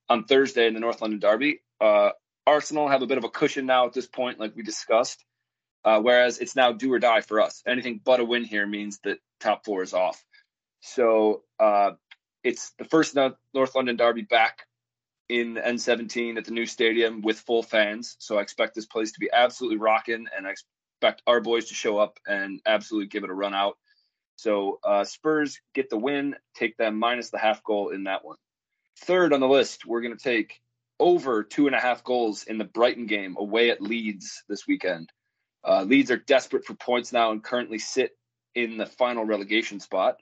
on Thursday in the North London Derby. Uh, Arsenal have a bit of a cushion now at this point, like we discussed, uh, whereas it's now do or die for us. Anything but a win here means that top four is off. So uh, it's the first North London Derby back in N17 at the new stadium with full fans. So I expect this place to be absolutely rocking, and I expect our boys to show up and absolutely give it a run out. So uh, Spurs get the win, take them minus the half goal in that one. Third on the list, we're going to take over two and a half goals in the Brighton game away at Leeds this weekend. Uh, Leeds are desperate for points now and currently sit in the final relegation spot.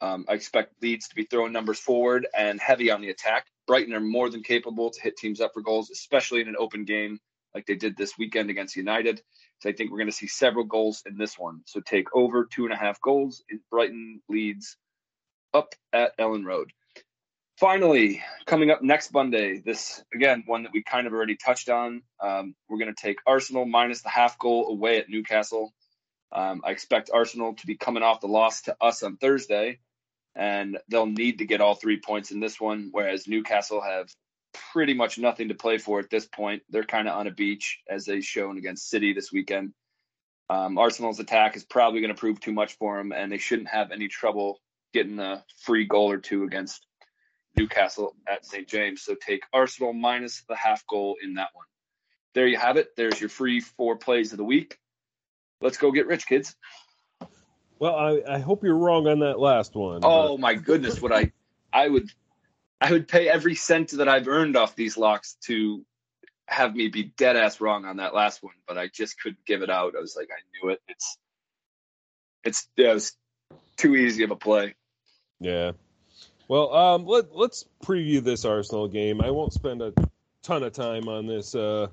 Um, I expect Leeds to be throwing numbers forward and heavy on the attack. Brighton are more than capable to hit teams up for goals, especially in an open game like they did this weekend against United. So I think we're going to see several goals in this one. So take over two and a half goals in Brighton Leeds up at Elland Road. Finally, coming up next Monday, this again one that we kind of already touched on. Um, we're going to take Arsenal minus the half goal away at Newcastle. Um, I expect Arsenal to be coming off the loss to us on Thursday, and they'll need to get all three points in this one. Whereas Newcastle have pretty much nothing to play for at this point. They're kind of on a beach as they've shown against City this weekend. Um, Arsenal's attack is probably going to prove too much for them, and they shouldn't have any trouble getting a free goal or two against Newcastle at St. James. So take Arsenal minus the half goal in that one. There you have it. There's your free four plays of the week. Let's go get rich, kids. Well, I, I hope you're wrong on that last one. Oh my goodness, would I I would I would pay every cent that I've earned off these locks to have me be dead ass wrong on that last one, but I just couldn't give it out. I was like, I knew it. It's it's yeah, it's too easy of a play. Yeah. Well, um, let let's preview this Arsenal game. I won't spend a ton of time on this uh,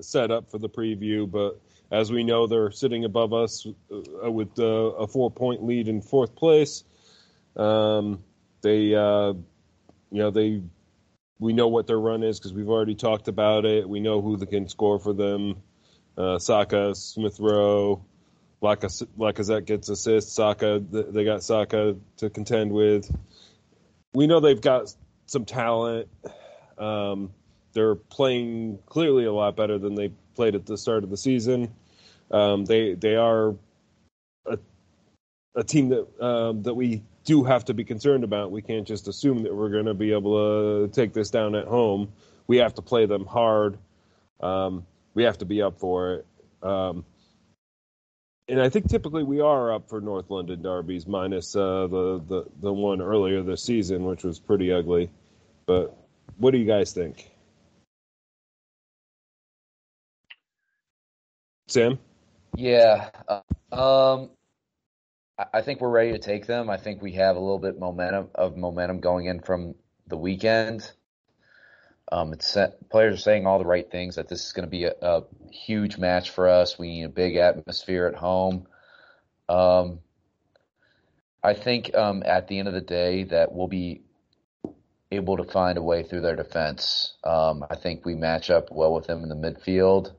setup for the preview, but as we know, they're sitting above us uh, with uh, a four point lead in fourth place. Um, they, uh, you know, they we know what their run is because we've already talked about it. We know who can score for them. Uh, Saka, Smith Rowe, Lacazette gets assists. Saka, they got Saka to contend with. We know they've got some talent. Um, they're playing clearly a lot better than they played at the start of the season. Um, they they are a, a team that um, that we do have to be concerned about. We can't just assume that we're going to be able to take this down at home. We have to play them hard. Um, we have to be up for it. Um, and I think typically we are up for North London derbies, minus uh, the, the the one earlier this season, which was pretty ugly. But what do you guys think, Sam? Yeah, uh, um, I think we're ready to take them. I think we have a little bit momentum of momentum going in from the weekend. Um, players are saying all the right things that this is going to be a, a, huge match for us. We need a big atmosphere at home. Um, I think um, at the end of the day that we'll be able to find a way through their defense. Um, I think we match up well with them in the midfield.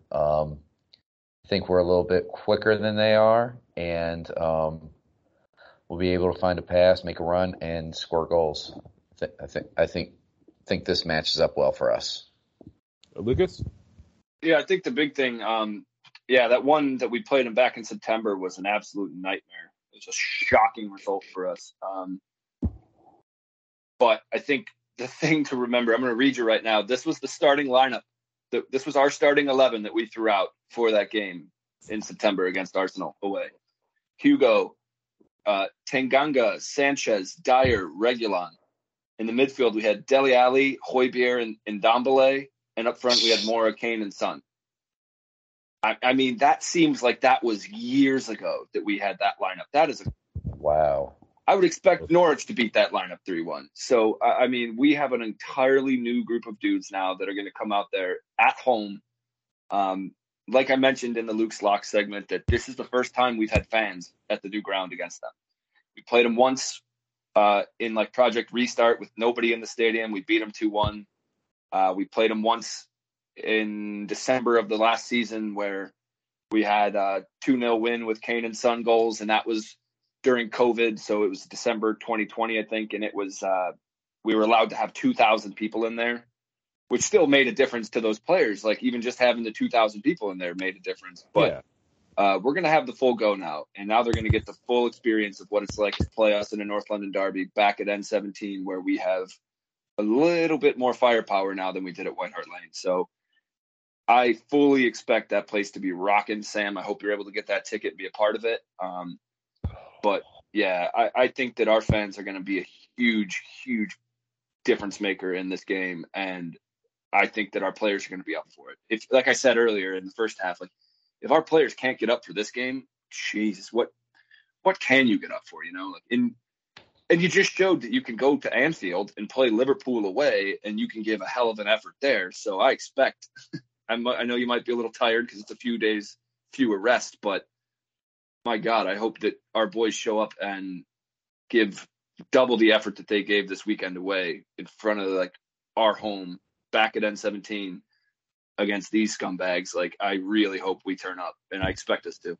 I think we're a little bit quicker than they are, and um, we'll be able to find a pass, make a run, and score goals. I think I think think this matches up well for us. Lucas? Yeah, I think the big thing, um, yeah, that one that we played him back in September was an absolute nightmare. It was a shocking result for us. Um, but I think the [LAUGHS] thing to remember, I'm going to read you right now. This was the starting lineup. This was our starting 11 that we threw out for that game in September against Arsenal away. Hugo, uh, Tanganga, Sanchez, Dier, Reguilon. In the midfield, we had Dele Alli, Højbjerg, and, and Ndombele. And up front, we had Moura, Kane, and Son. I, I, mean, that seems like that was years ago that we had that lineup. That is a wow. I would expect Norwich to beat that lineup 3 1. So, I mean, we have an entirely new group of dudes now that are going to come out there at home. Um, like I mentioned in the Luke's Lock segment, that this is the first time we've had fans at the new ground against them. We played them once uh, in like Project Restart with nobody in the stadium. We beat them 2 1. Uh, we played them once in December of the last season where we had a 2 0 win with Kane and Son goals, and that was during COVID. So it was December 2020, I think, and it was, uh, we were allowed to have 2,000 people in there, which still made a difference to those players. Like even just having the 2,000 people in there made a difference. But yeah uh, we're going to have the full go now. And now they're going to get the full experience of what it's like to play us in a North London derby back at N17, where we have a little bit more firepower now than we did at White Hart Lane. So I fully expect that place to be rocking, Sam. I hope you're able to get that ticket and be a part of it. Um, but yeah, I, I think that our fans are going to be a huge, huge difference maker in this game. And I think that our players are going to be up for it. If, like I said earlier in the first half, like if our players can't get up for this game, Jesus, what what can you get up for? You know, like in and you just showed that you can go to Anfield and play Liverpool away, and you can give a hell of an effort there. So I expect. [LAUGHS] I'm, I know you might be a little tired because it's a few days fewer rest, but my God, I hope that our boys show up and give double the effort that they gave this weekend away in front of like our home back at N17 against these scumbags, like I really hope we turn up, and I expect us to.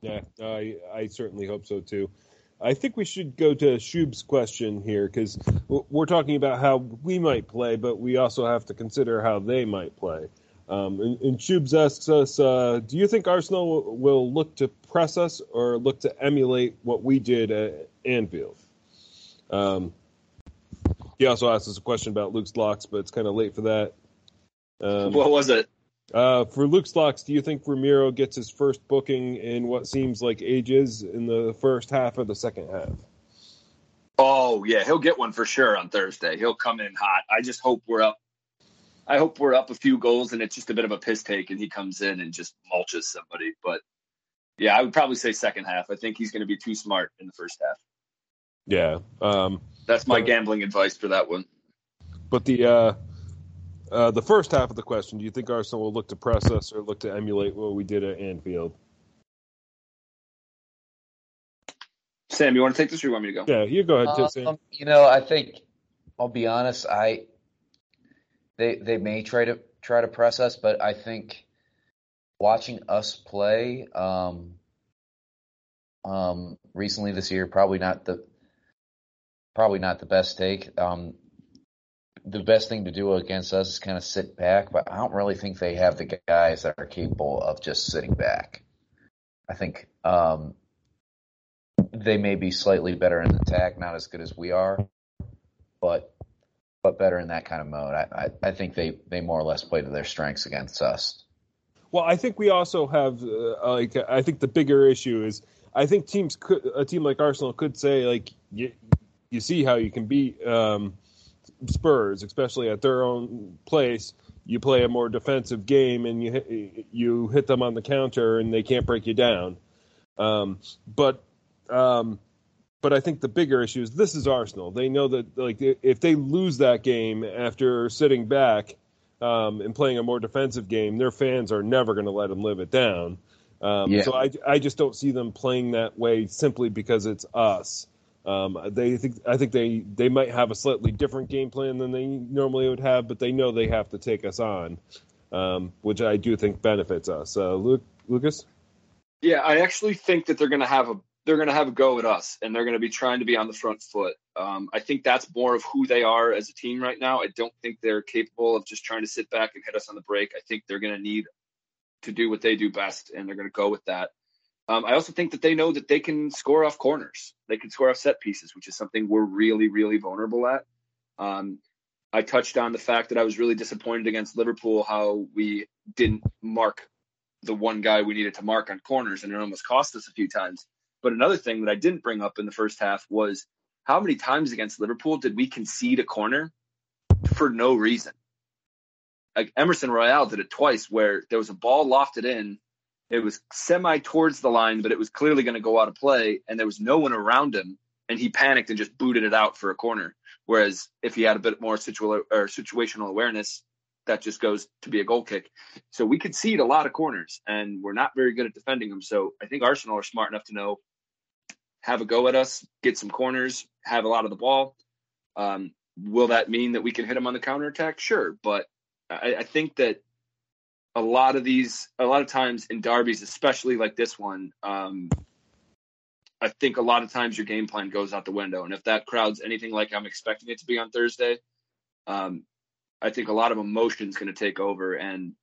Yeah, I I certainly hope so too. I think we should go to Shub's question here because we're talking about how we might play, but we also have to consider how they might play. Um, and, and asks us, uh, do you think Arsenal will look to press us or look to emulate what we did at Anfield? Um, he also asks us a question about Luke's locks, but it's kind of late for that. Um, what was it? Uh, for Luke's locks, do you think Romero gets his first booking in what seems like ages in the first half or the second half? Oh yeah, he'll get one for sure on Thursday. He'll come in hot. I just hope we're up. I hope we're up a few goals and it's just a bit of a piss take, and he comes in and just mulches somebody. But Yeah, I would probably say second half. I think he's going to be too smart in the first half. Yeah. Um, That's my gambling advice for that one. but the uh, uh, the first half of the question: Do you think Arsenal will look to press us or look to emulate what we did at Anfield? Sam, you want to take this or you want me to go? Yeah, you go ahead. Sam. Um, you know, I think I'll be honest. I they they may try to try to press us, but I think watching us play um, um, recently this year probably not the probably not the best take. Um, the best thing to do against us is kind of sit back, but I don't really think they have the guys that are capable of just sitting back. I think um, they may be slightly better in attack, not as good as we are, but but better in that kind of mode. I, I, I think they, they more or less play to their strengths against us. Well, I think we also have uh, like I think the bigger issue is I think teams could a team like Arsenal could say like you see how you can beat um, Spurs, especially at their own place. You play a more defensive game and you hit, you hit them on the counter and they can't break you down. Um, but um, but I think the bigger issue is this is Arsenal. They know that like if they lose that game after sitting back um, and playing a more defensive game, their fans are never going to let them live it down. Um, Yeah. So I, I just don't see them playing that way simply because it's us. Um, they think I think they, they might have a slightly different game plan than they normally would have, but they know they have to take us on, um, which I do think benefits us. Uh, Luke, Lucas, Yeah, I actually think that they're going to have a they're going to have a go at us, and they're going to be trying to be on the front foot. Um, I think that's more of who they are as a team right now. I don't think they're capable of just trying to sit back and hit us on the break. I think they're going to need to do what they do best, and they're going to go with that. Um, I also think that they know that they can score off corners. They can score off set pieces, which is something we're really, really vulnerable at. Um, I touched on the fact that I was really disappointed against Liverpool how we didn't mark the one guy we needed to mark on corners, and it almost cost us a few times. But another thing that I didn't bring up in the first half was how many times against Liverpool did we concede a corner for no reason? Like Emerson Royal did it twice, where there was a ball lofted in, it was semi towards the line, but it was clearly going to go out of play, and there was no one around him, and he panicked and just booted it out for a corner. Whereas if he had a bit more situa- or situational awareness, that just goes to be a goal kick. So we concede a lot of corners, and we're not very good at defending them. So I think Arsenal are smart enough to know have a go at us, get some corners, have a lot of the ball. Um, will that mean that we can hit them on the counterattack? Sure, but I, I think that a lot of these, a lot of times in derbies, especially like this one, um, I think a lot of times your game plan goes out the window. And if that crowd's anything like I'm expecting it to be on Thursday, um, I think a lot of emotion's going to take over, and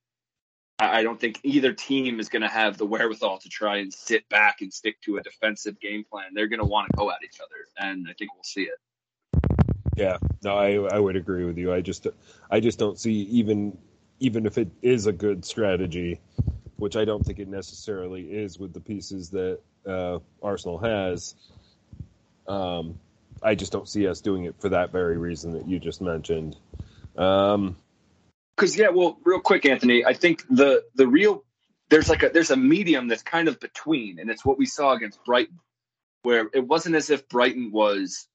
I I don't think either team is going to have the wherewithal to try and sit back and stick to a defensive game plan. They're going to want to go at each other, and I think we'll see it. Yeah, no, I I would agree with you. I just I just don't see even even if it is a good strategy, which I don't think it necessarily is with the pieces that uh, Arsenal has. Um, I just don't see us doing it for that very reason that you just mentioned. Um, Because yeah, well, real quick, Anthony, I think the the real there's like a there's a medium that's kind of between, and it's what we saw against Brighton, where it wasn't as if Brighton was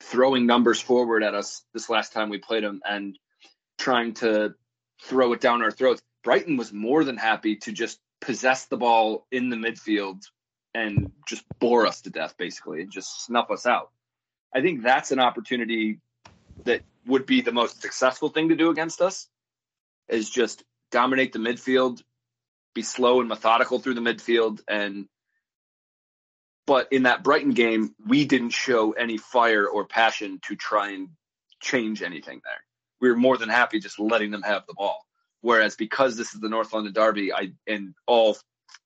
throwing numbers forward at us this last time we played them and trying to throw it down our throats. Brighton was more than happy to just possess the ball in the midfield and just bore us to death, basically, and just snuff us out. I think that's an opportunity that would be the most successful thing to do against us is just dominate the midfield, be slow and methodical through the midfield and but in that Brighton game, we didn't show any fire or passion to try and change anything there. We were more than happy just letting them have the ball. Whereas because this is the North London Derby, I and all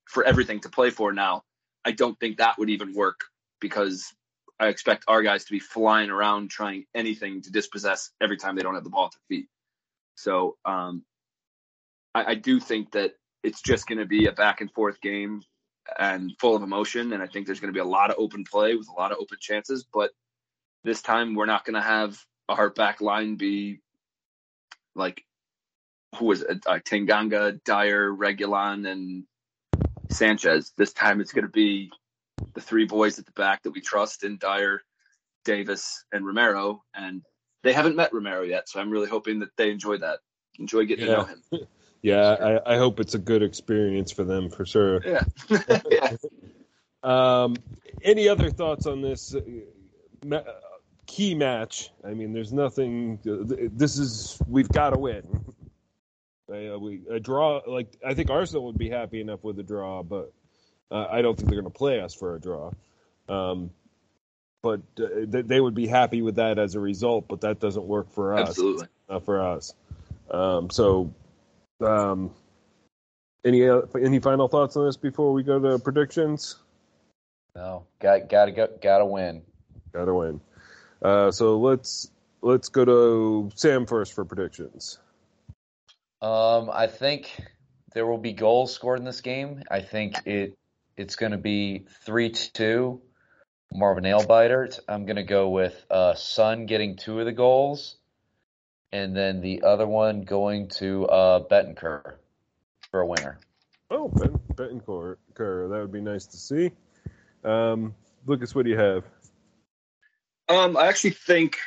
for everything to play for now, I don't think that would even work because I expect our guys to be flying around trying anything to dispossess every time they don't have the ball at their feet. So um, I, I do think that it's just going to be a back and forth game and full of emotion. And I think there's going to be a lot of open play with a lot of open chances. But this time we're not going to have our back line be like who was it? Uh, Tanganga, Dier, Reguilon, and Sanchez. This time it's going to be the three boys at the back that we trust in Dier, Davies, and Romero. And they haven't met Romero yet, so I'm really hoping that they enjoy that, enjoy getting Yeah. to know him. [LAUGHS] Yeah, I, I hope it's a good experience for them for sure. Yeah, [LAUGHS] [LAUGHS] yeah. Um, any other thoughts on this uh, key match? I mean, there's nothing. This is we've got to win. Uh, we a draw. Like I think Arsenal would be happy enough with a draw, but uh, I don't think they're going to play us for a draw. Um, but uh, th- they would be happy with that as a result. But that doesn't work for us. absolutely. Not for us. Um, so, um, any uh, any final thoughts on this before we go to predictions? No, got gotta go, gotta win. Gotta win. Uh, so let's let's go to Sam first for predictions. Um, I think there will be goals scored in this game. I think it it's going to be three two, more of a nail biter. I'm going to go with uh, Son getting two of the goals, and then the other one going to uh, Bentancur for a winner. Oh, Ben Bentancur, that would be nice to see. Um, Lucas, what do you have? Um, I actually think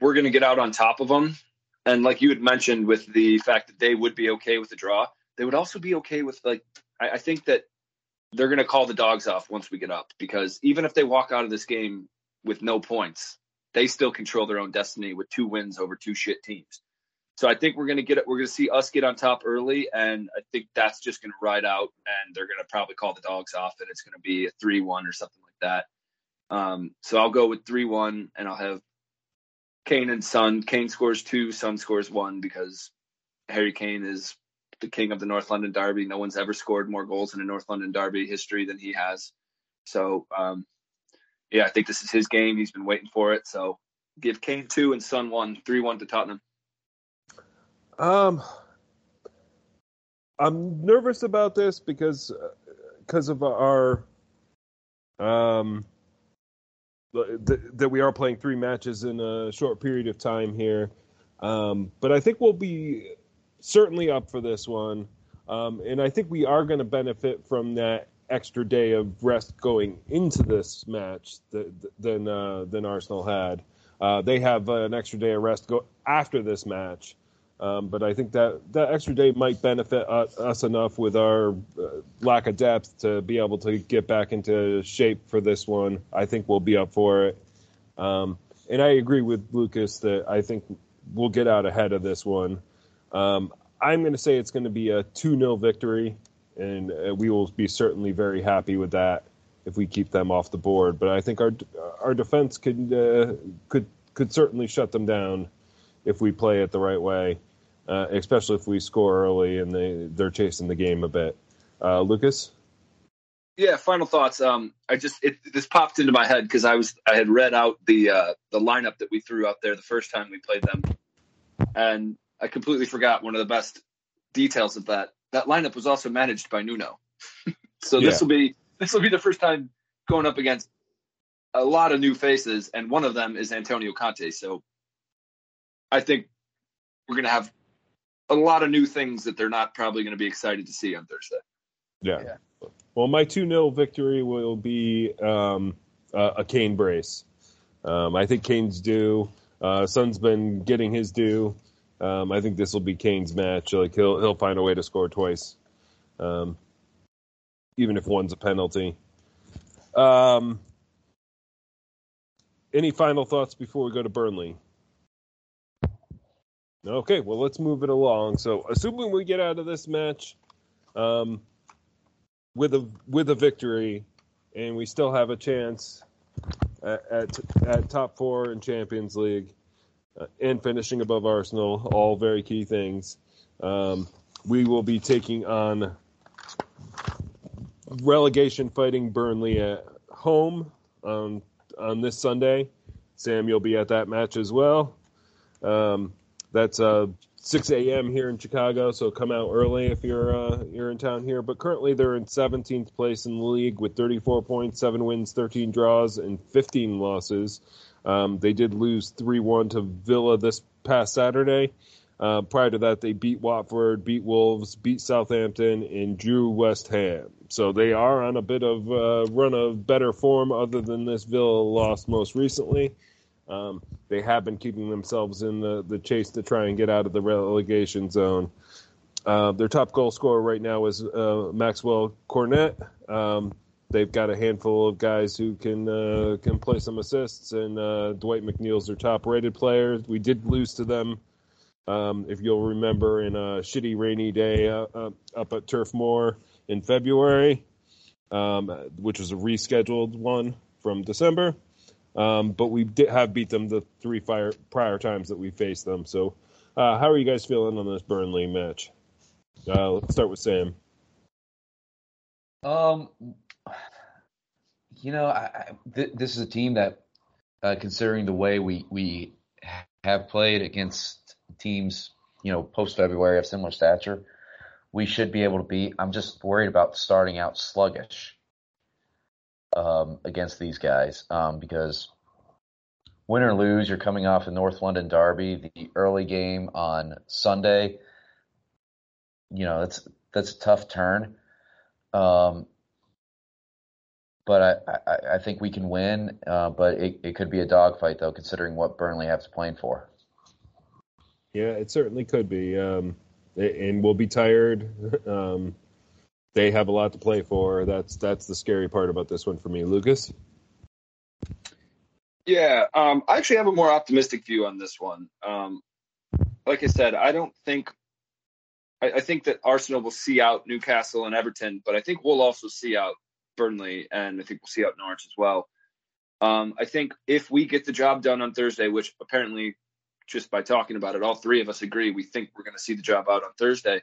we're going to get out on top of them. And like you had mentioned, with the fact that they would be okay with the draw, they would also be okay with like. I, I think that they're going to call the dogs off once we get up because even if they walk out of this game with no points, they still control their own destiny with two wins over two shit teams. So I think we're going to get. We're going to see us get on top early, and I think that's just going to ride out, and they're going to probably call the dogs off, and it's going to be a three-one or something like that. Um, so I'll go with three one, and I'll have Kane and Son. Kane scores two, Son scores one because Harry Kane is the king of the North London Derby. No one's ever scored more goals in a North London Derby history than he has. So um, yeah, I think this is his game. He's been waiting for it. So give Kane two and Son one, three one to Tottenham. Um, I'm nervous about this because because of our um that we are playing three matches in a short period of time here. Um, but I think we'll be certainly up for this one, um, and I think we are going to benefit from that extra day of rest going into this match th- th- than uh, than Arsenal had. Uh, they have uh, an extra day of rest go after this match. Um, but I think that that extra day might benefit us enough with our uh, lack of depth to be able to get back into shape for this one. I think we'll be up for it. Um, and I agree with Lucas that I think we'll get out ahead of this one. Um, I'm going to say it's going to be a 2 0 victory, and uh, we will be certainly very happy with that if we keep them off the board. But I think our our defense could uh, could could certainly shut them down if we play it the right way, uh, especially if we score early and they they're chasing the game a bit. Uh, Lucas, Yeah, final thoughts. Um, I just it this popped into my head because I was I had read out the uh, the lineup that we threw out there the first time we played them, and I completely forgot one of the best details of that. That lineup was also managed by Nuno, [LAUGHS] so Yeah. this will be this will be the first time going up against a lot of new faces, and one of them is Antonio Conte. So I think we're going to have a lot of new things that they're not probably going to be excited to see on Thursday. yeah. Yeah. Well, my 2 0 victory will be um, uh, a Kane brace. Um, I think Kane's due. Uh, Son's been getting his due. Um, I think this will be Kane's match. Like he'll he'll find a way to score twice, um, even if one's a penalty. Um, any final thoughts before we go to Burnley? Okay, well let's move it along. So, assuming we get out of this match um, with a with a victory, and we still have a chance at at, at top four in Champions League uh, and finishing above Arsenal, all very key things. Um, we will be taking on relegation fighting Burnley at home on on this Sunday. Sam, you'll be at that match as well. Um, that's uh, 6 a.m. here in Chicago, so come out early if you're uh, you're in town here. But currently, they're in 17th place in the league with 34 points, seven wins, 13 draws, and 15 losses. Um, they did lose 3-1 to Villa this past Saturday, Uh, prior to that, they beat Watford, beat Wolves, beat Southampton, and drew West Ham. So they are on a bit of a run of better form, other than this Villa loss most recently. Um, they have been keeping themselves in the, the chase to try and get out of the relegation zone. Uh, their top goal scorer right now is uh, Maxwel Cornet. Um, they've got a handful of guys who can uh, can play some assists, and uh, Dwight McNeil's their top rated player. We did lose to them, um, if you'll remember, in a shitty rainy day uh, up at Turf Moor in February, um, which was a rescheduled one from December. Um, but we did have beat them the three fire, prior times that we faced them. So, uh, how are you guys feeling on this Burnley match? Uh, let's start with Sam. Um, you know, I, th- this is a team that, uh, considering the way we we have played against teams, you know, post February of similar stature, we should be able to beat. I'm just worried about starting out sluggish um, against these guys um, because win or lose, you're coming off a North London derby, the early game on Sunday. You know, that's that's a tough turn. Um, but I, I, I, think we can win. Uh, but it, it could be a dogfight, though, considering what Burnley have to play for. Yeah, it certainly could be. Um, and we'll be tired. [LAUGHS] Um, they have a lot to play for. That's that's the scary part about this one for me, Lucas. Yeah, um, I actually have a more optimistic view on this one. Um, like I said, I don't think I, I, think that Arsenal will see out Newcastle and Everton, but I think we'll also see out Burnley, and I think we'll see out Norwich as well. Um, I think if we get the job done on Thursday, which apparently just by talking about it, all three of us agree we think we're going to see the job out on Thursday.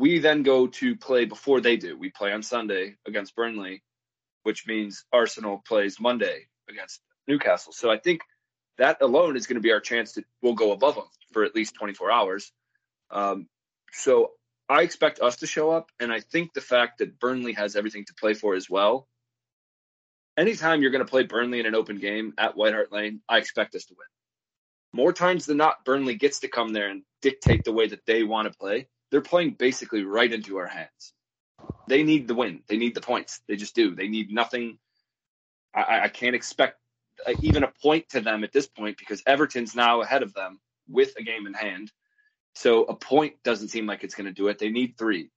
We then go to play before they do. We play on Sunday against Burnley, which means Arsenal plays Monday against Newcastle. So I think that alone is going to be our chance to we'll go above them for at least 24 hours. Um, so I expect us to show up, and I think the fact that Burnley has everything to play for as well. Anytime you're going to play Burnley in an open game at White Hart Lane, I expect us to win. More times than not, Burnley gets to come there and dictate the way that they want to play. They're playing basically right into our hands. They need the win. They need the points. They just do. They need nothing. I, I can't expect even a point to them at this point because Everton's now ahead of them with a game in hand. So a point doesn't seem like it's going to do it. They need three.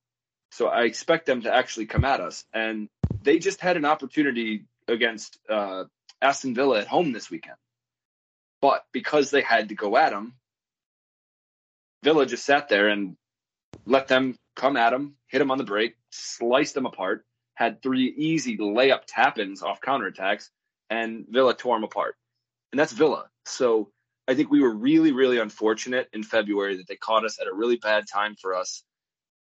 So I expect them to actually come at us. And they just had an opportunity against uh, Aston Villa at home this weekend. But because they had to go at them, Villa just sat there and let them come at him, hit him on the break, sliced them apart, had three easy layup tap ins off counterattacks, and Villa tore them apart. And that's Villa. So I think we were really, really unfortunate in February that they caught us at a really bad time for us.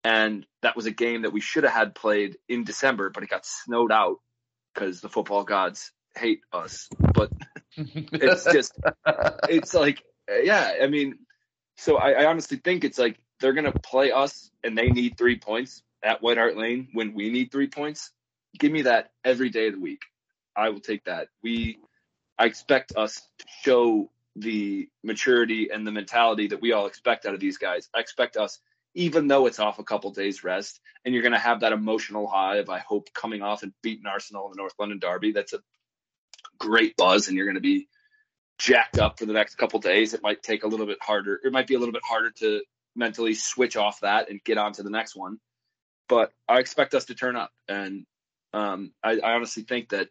And that was a game that we should have had played in December, but it got snowed out because the football gods hate us. But [LAUGHS] it's just, it's like, yeah, I mean, so I, I honestly think it's like they're going to play us and they need three points at White Hart Lane when we need three points. Give me that every day of the week. I will take that. We, I expect us to show the maturity and the mentality that we all expect out of these guys. I expect us, even though it's off a couple days rest, and you're going to have that emotional high of I hope coming off and beating Arsenal in the North London Derby. That's a great buzz, and you're going to be jacked up for the next couple days. It might take a little bit harder. It might be a little bit harder to mentally switch off that and get on to the next one. But I expect us to turn up, and um, I, I honestly think that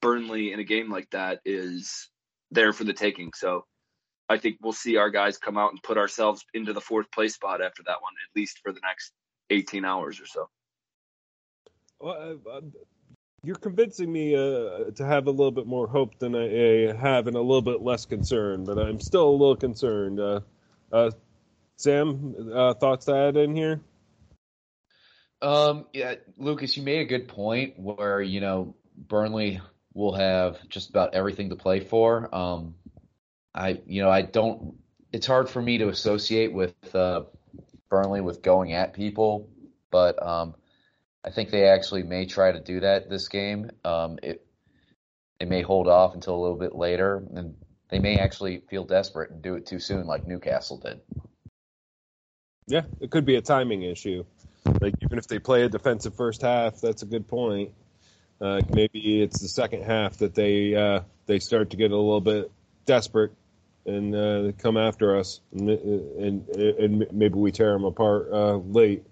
Burnley in a game like that is there for the taking. So I think we'll see our guys come out and put ourselves into the fourth place spot after that one, at least for the next 18 hours or so. Well, you're convincing me uh, to have a little bit more hope than I, have and a little bit less concern, but I'm still a little concerned. Uh, uh Sam, uh, thoughts to add in here? Um, yeah, Lucas, you made a good point where, you know, Burnley will have just about everything to play for. Um, I, you know, I don't. It's hard for me to associate with uh, Burnley with going at people, but um, I think they actually may try to do that this game. Um, it it may hold off until a little bit later, and they may actually feel desperate and do it too soon, like Newcastle did. Yeah, it could be a timing issue. Like even if they play a defensive first half, that's a good point. Uh, maybe it's the second half that they uh, they start to get a little bit desperate and uh, come after us, and, and, and maybe we tear them apart uh, late.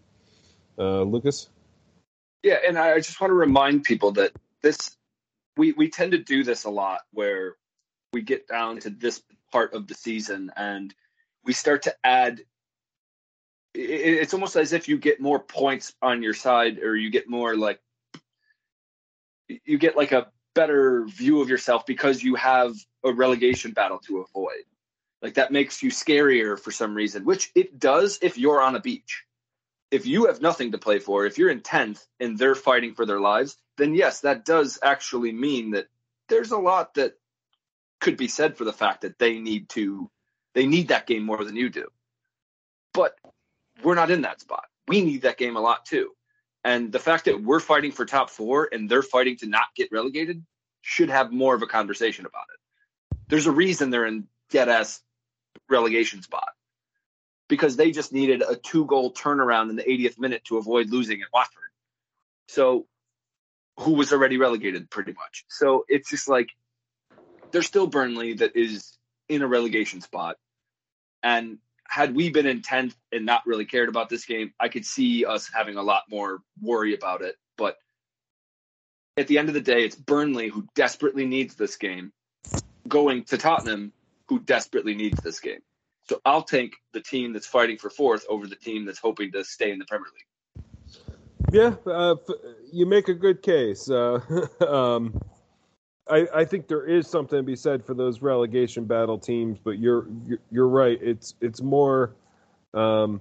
Uh, Lucas. Yeah, and I just want to remind people that this we we tend to do this a lot where we get down to this part of the season and we start to add it's almost as if you get more points on your side or you get more like you get like a better view of yourself because you have a relegation battle to avoid. Like that makes you scarier for some reason which it does if you're on a beach. If you have nothing to play for if you're in 10th and they're fighting for their lives then yes that does actually mean that there's a lot that could be said for the fact that they need to they need that game more than you do. But we're not in that spot. We need that game a lot too. And the fact that we're fighting for top four and they're fighting to not get relegated should have more of a conversation about it. There's a reason they're in dead ass relegation spot because they just needed a two goal turnaround in the 80th minute to avoid losing at Watford. So, who was already relegated pretty much. So, it's just like there's still Burnley that is in a relegation spot. And had we been in 10th and not really cared about this game, I could see us having a lot more worry about it. But at the end of the day, it's Burnley who desperately needs this game going to Tottenham who desperately needs this game. So I'll take the team that's fighting for fourth over the team that's hoping to stay in the Premier League. Yeah, uh, you make a good case. Uh, [LAUGHS] um, I, I think there is something to be said for those relegation battle teams, but you're you're, you're right. It's it's more, um,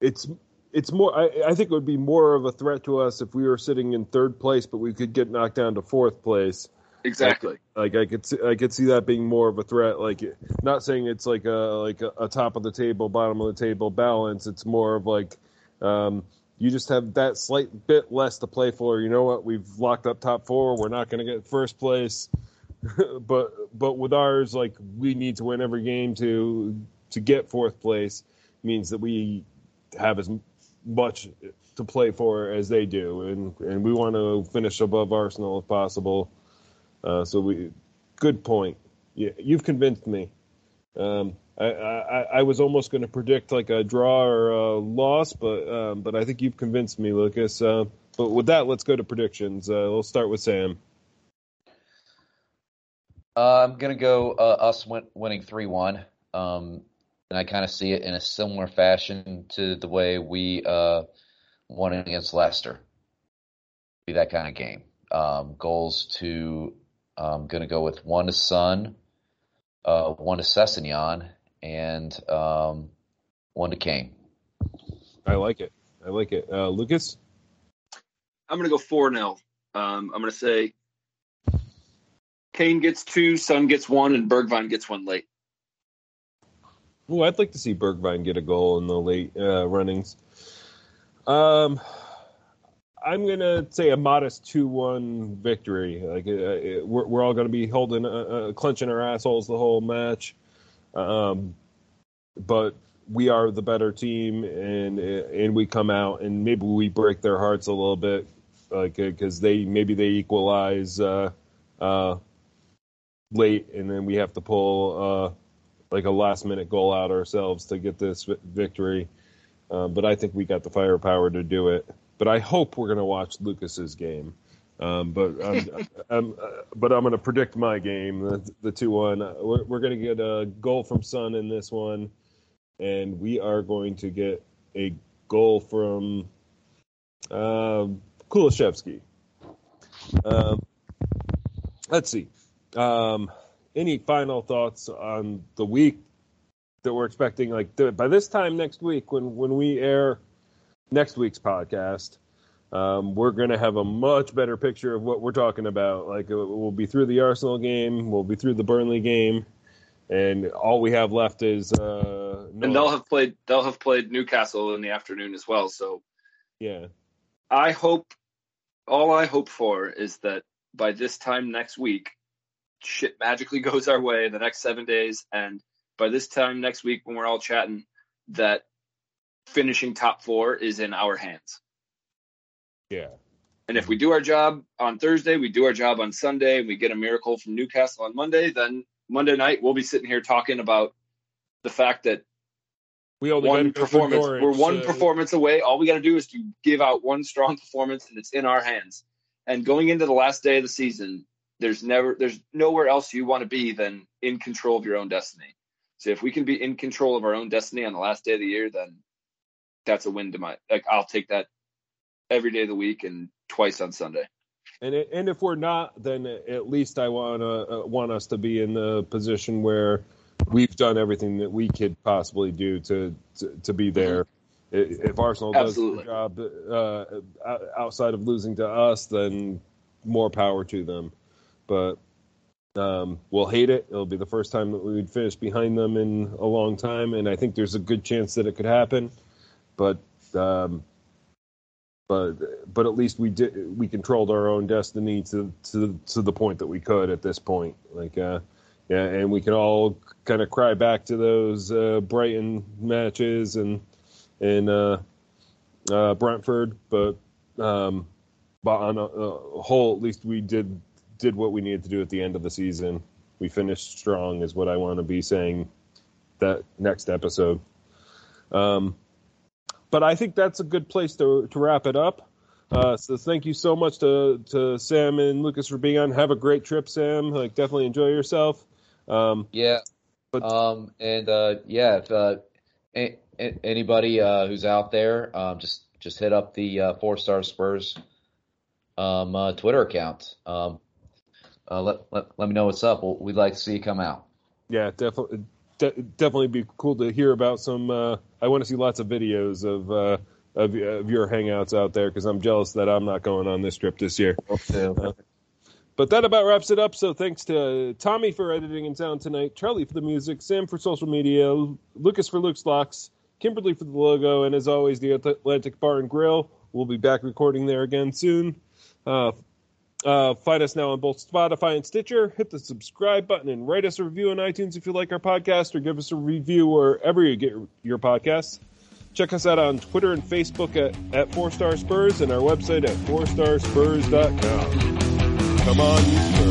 it's it's more. I, I think it would be more of a threat to us if we were sitting in third place, but we could get knocked down to fourth place. Exactly. Like, like I could see, I could see that being more of a threat. Like not saying it's like a like a, a top of the table, bottom of the table balance. It's more of like. Um, you just have that slight bit less to play for. You know what? We've locked up top four. We're not going to get first place, [LAUGHS] but but with ours, like we need to win every game to to get fourth place. Means that we have as much to play for as they do, and and we want to finish above Arsenal if possible. Uh, so we, good point. Yeah, you've convinced me. Um, I, I, I was almost going to predict like a draw or a loss, but um, but I think you've convinced me, Lucas. Uh, but with that, let's go to predictions. Uh, we'll start with Sam. Uh, I'm gonna go uh, us win- winning three one, um, and I kind of see it in a similar fashion to the way we uh, won against Leicester. Be that kind of game. Um, goals to I'm um, gonna go with one to Son, uh, one to Sessegnon, and um, one to Kane. I like it. I like it. Uh, Lucas? I'm going to go 4 0. Um, I'm going to say Kane gets two, Son gets one, and Bergwijn gets one late. Oh, I'd like to see Bergwijn get a goal in the late uh, runnings. Um, I'm gonna say a modest two-one victory. Like uh, we're, we're all gonna be holding, uh, uh, clenching our assholes the whole match. Um, but we are the better team, and and we come out and maybe we break their hearts a little bit, like because they maybe they equalize uh, uh, late, and then we have to pull uh, like a last minute goal out ourselves to get this victory. Um, but I think we got the firepower to do it. But I hope we're going to watch Lucas's game. Um, but I'm, [LAUGHS] I'm uh, but I'm going to predict my game, the, the two one. We're, we're going to get a goal from Son in this one, and we are going to get a goal from uh, Kulusevski. Um, let's see. Um, any final thoughts on the week that we're expecting? Like by this time next week, when when we air next week's podcast um, we're going to have a much better picture of what we're talking about. Like uh, we'll be through the Arsenal game, we'll be through the Burnley game, and all we have left is. Uh, and they'll have played. They'll have played Newcastle in the afternoon as well. So, yeah, I hope. All I hope for is that by this time next week, shit magically [LAUGHS] goes our way in the next seven days, and by this time next week when we're all chatting, that finishing top four is in our hands. Yeah. And if we do our job on Thursday, we do our job on Sunday, and we get a miracle from Newcastle on Monday, then Monday night we'll be sitting here talking about the fact that we only one performance Norwich, we're one uh, performance away. All we got to do is to give out one strong performance, and it's in our hands. And going into the last day of the season, there's never there's nowhere else you want to be than in control of your own destiny. So if we can be in control of our own destiny on the last day of the year, then that's a win to my like I'll take that every day of the week and twice on Sunday. And it, and if we're not, then at least I want to uh, want us to be in the position where we've done everything that we could possibly do to to, to be there. Mm-hmm. If Arsenal does Absolutely. the job uh, outside of losing to us, then more power to them. But um, we'll hate it. It'll be the first time that we would finish behind them in a long time, and I think there's a good chance that it could happen. But um, but but at least we did we controlled our own destiny to to to the point that we could at this point. Like uh yeah and we can all kind of cry back to those uh Brighton matches and and uh uh Brentford but um but on a, a whole at least we did did what we needed to do at the end of the season. We finished strong is what I want to be saying that next episode. Um but I think that's a good place to to wrap it up. Uh, so thank you so much to to Sam and Lucas for being on. Have a great trip, Sam. Like definitely enjoy yourself. Um, yeah. But um, and uh, yeah, if uh, a- a- anybody uh, who's out there, um, just just hit up the uh, Four Star Spurs um, uh, Twitter account. Um, uh, let, let let me know what's up. We'd like to see you come out. Yeah, definitely de- definitely be cool to hear about some. Uh, I want to see lots of videos of uh, of, of, your hangouts out there because I'm jealous that I'm not going on this trip this year. Uh, but that about wraps it up. So thanks to Tommy for editing and sound tonight, Charlie for the music, Sam for social media, Lucas for Luke's locks, Kimberly for the logo, and as always, the Atlantic Bar and Grill. We'll be back recording there again soon. Uh, find us now on both Spotify and Stitcher. Hit the subscribe button and write us a review on iTunes if you like our podcast, or give us a review wherever you get your podcasts. Check us out on Twitter and Facebook at, at 4 Star Spurs and our website at 4starspurs.com. Come on.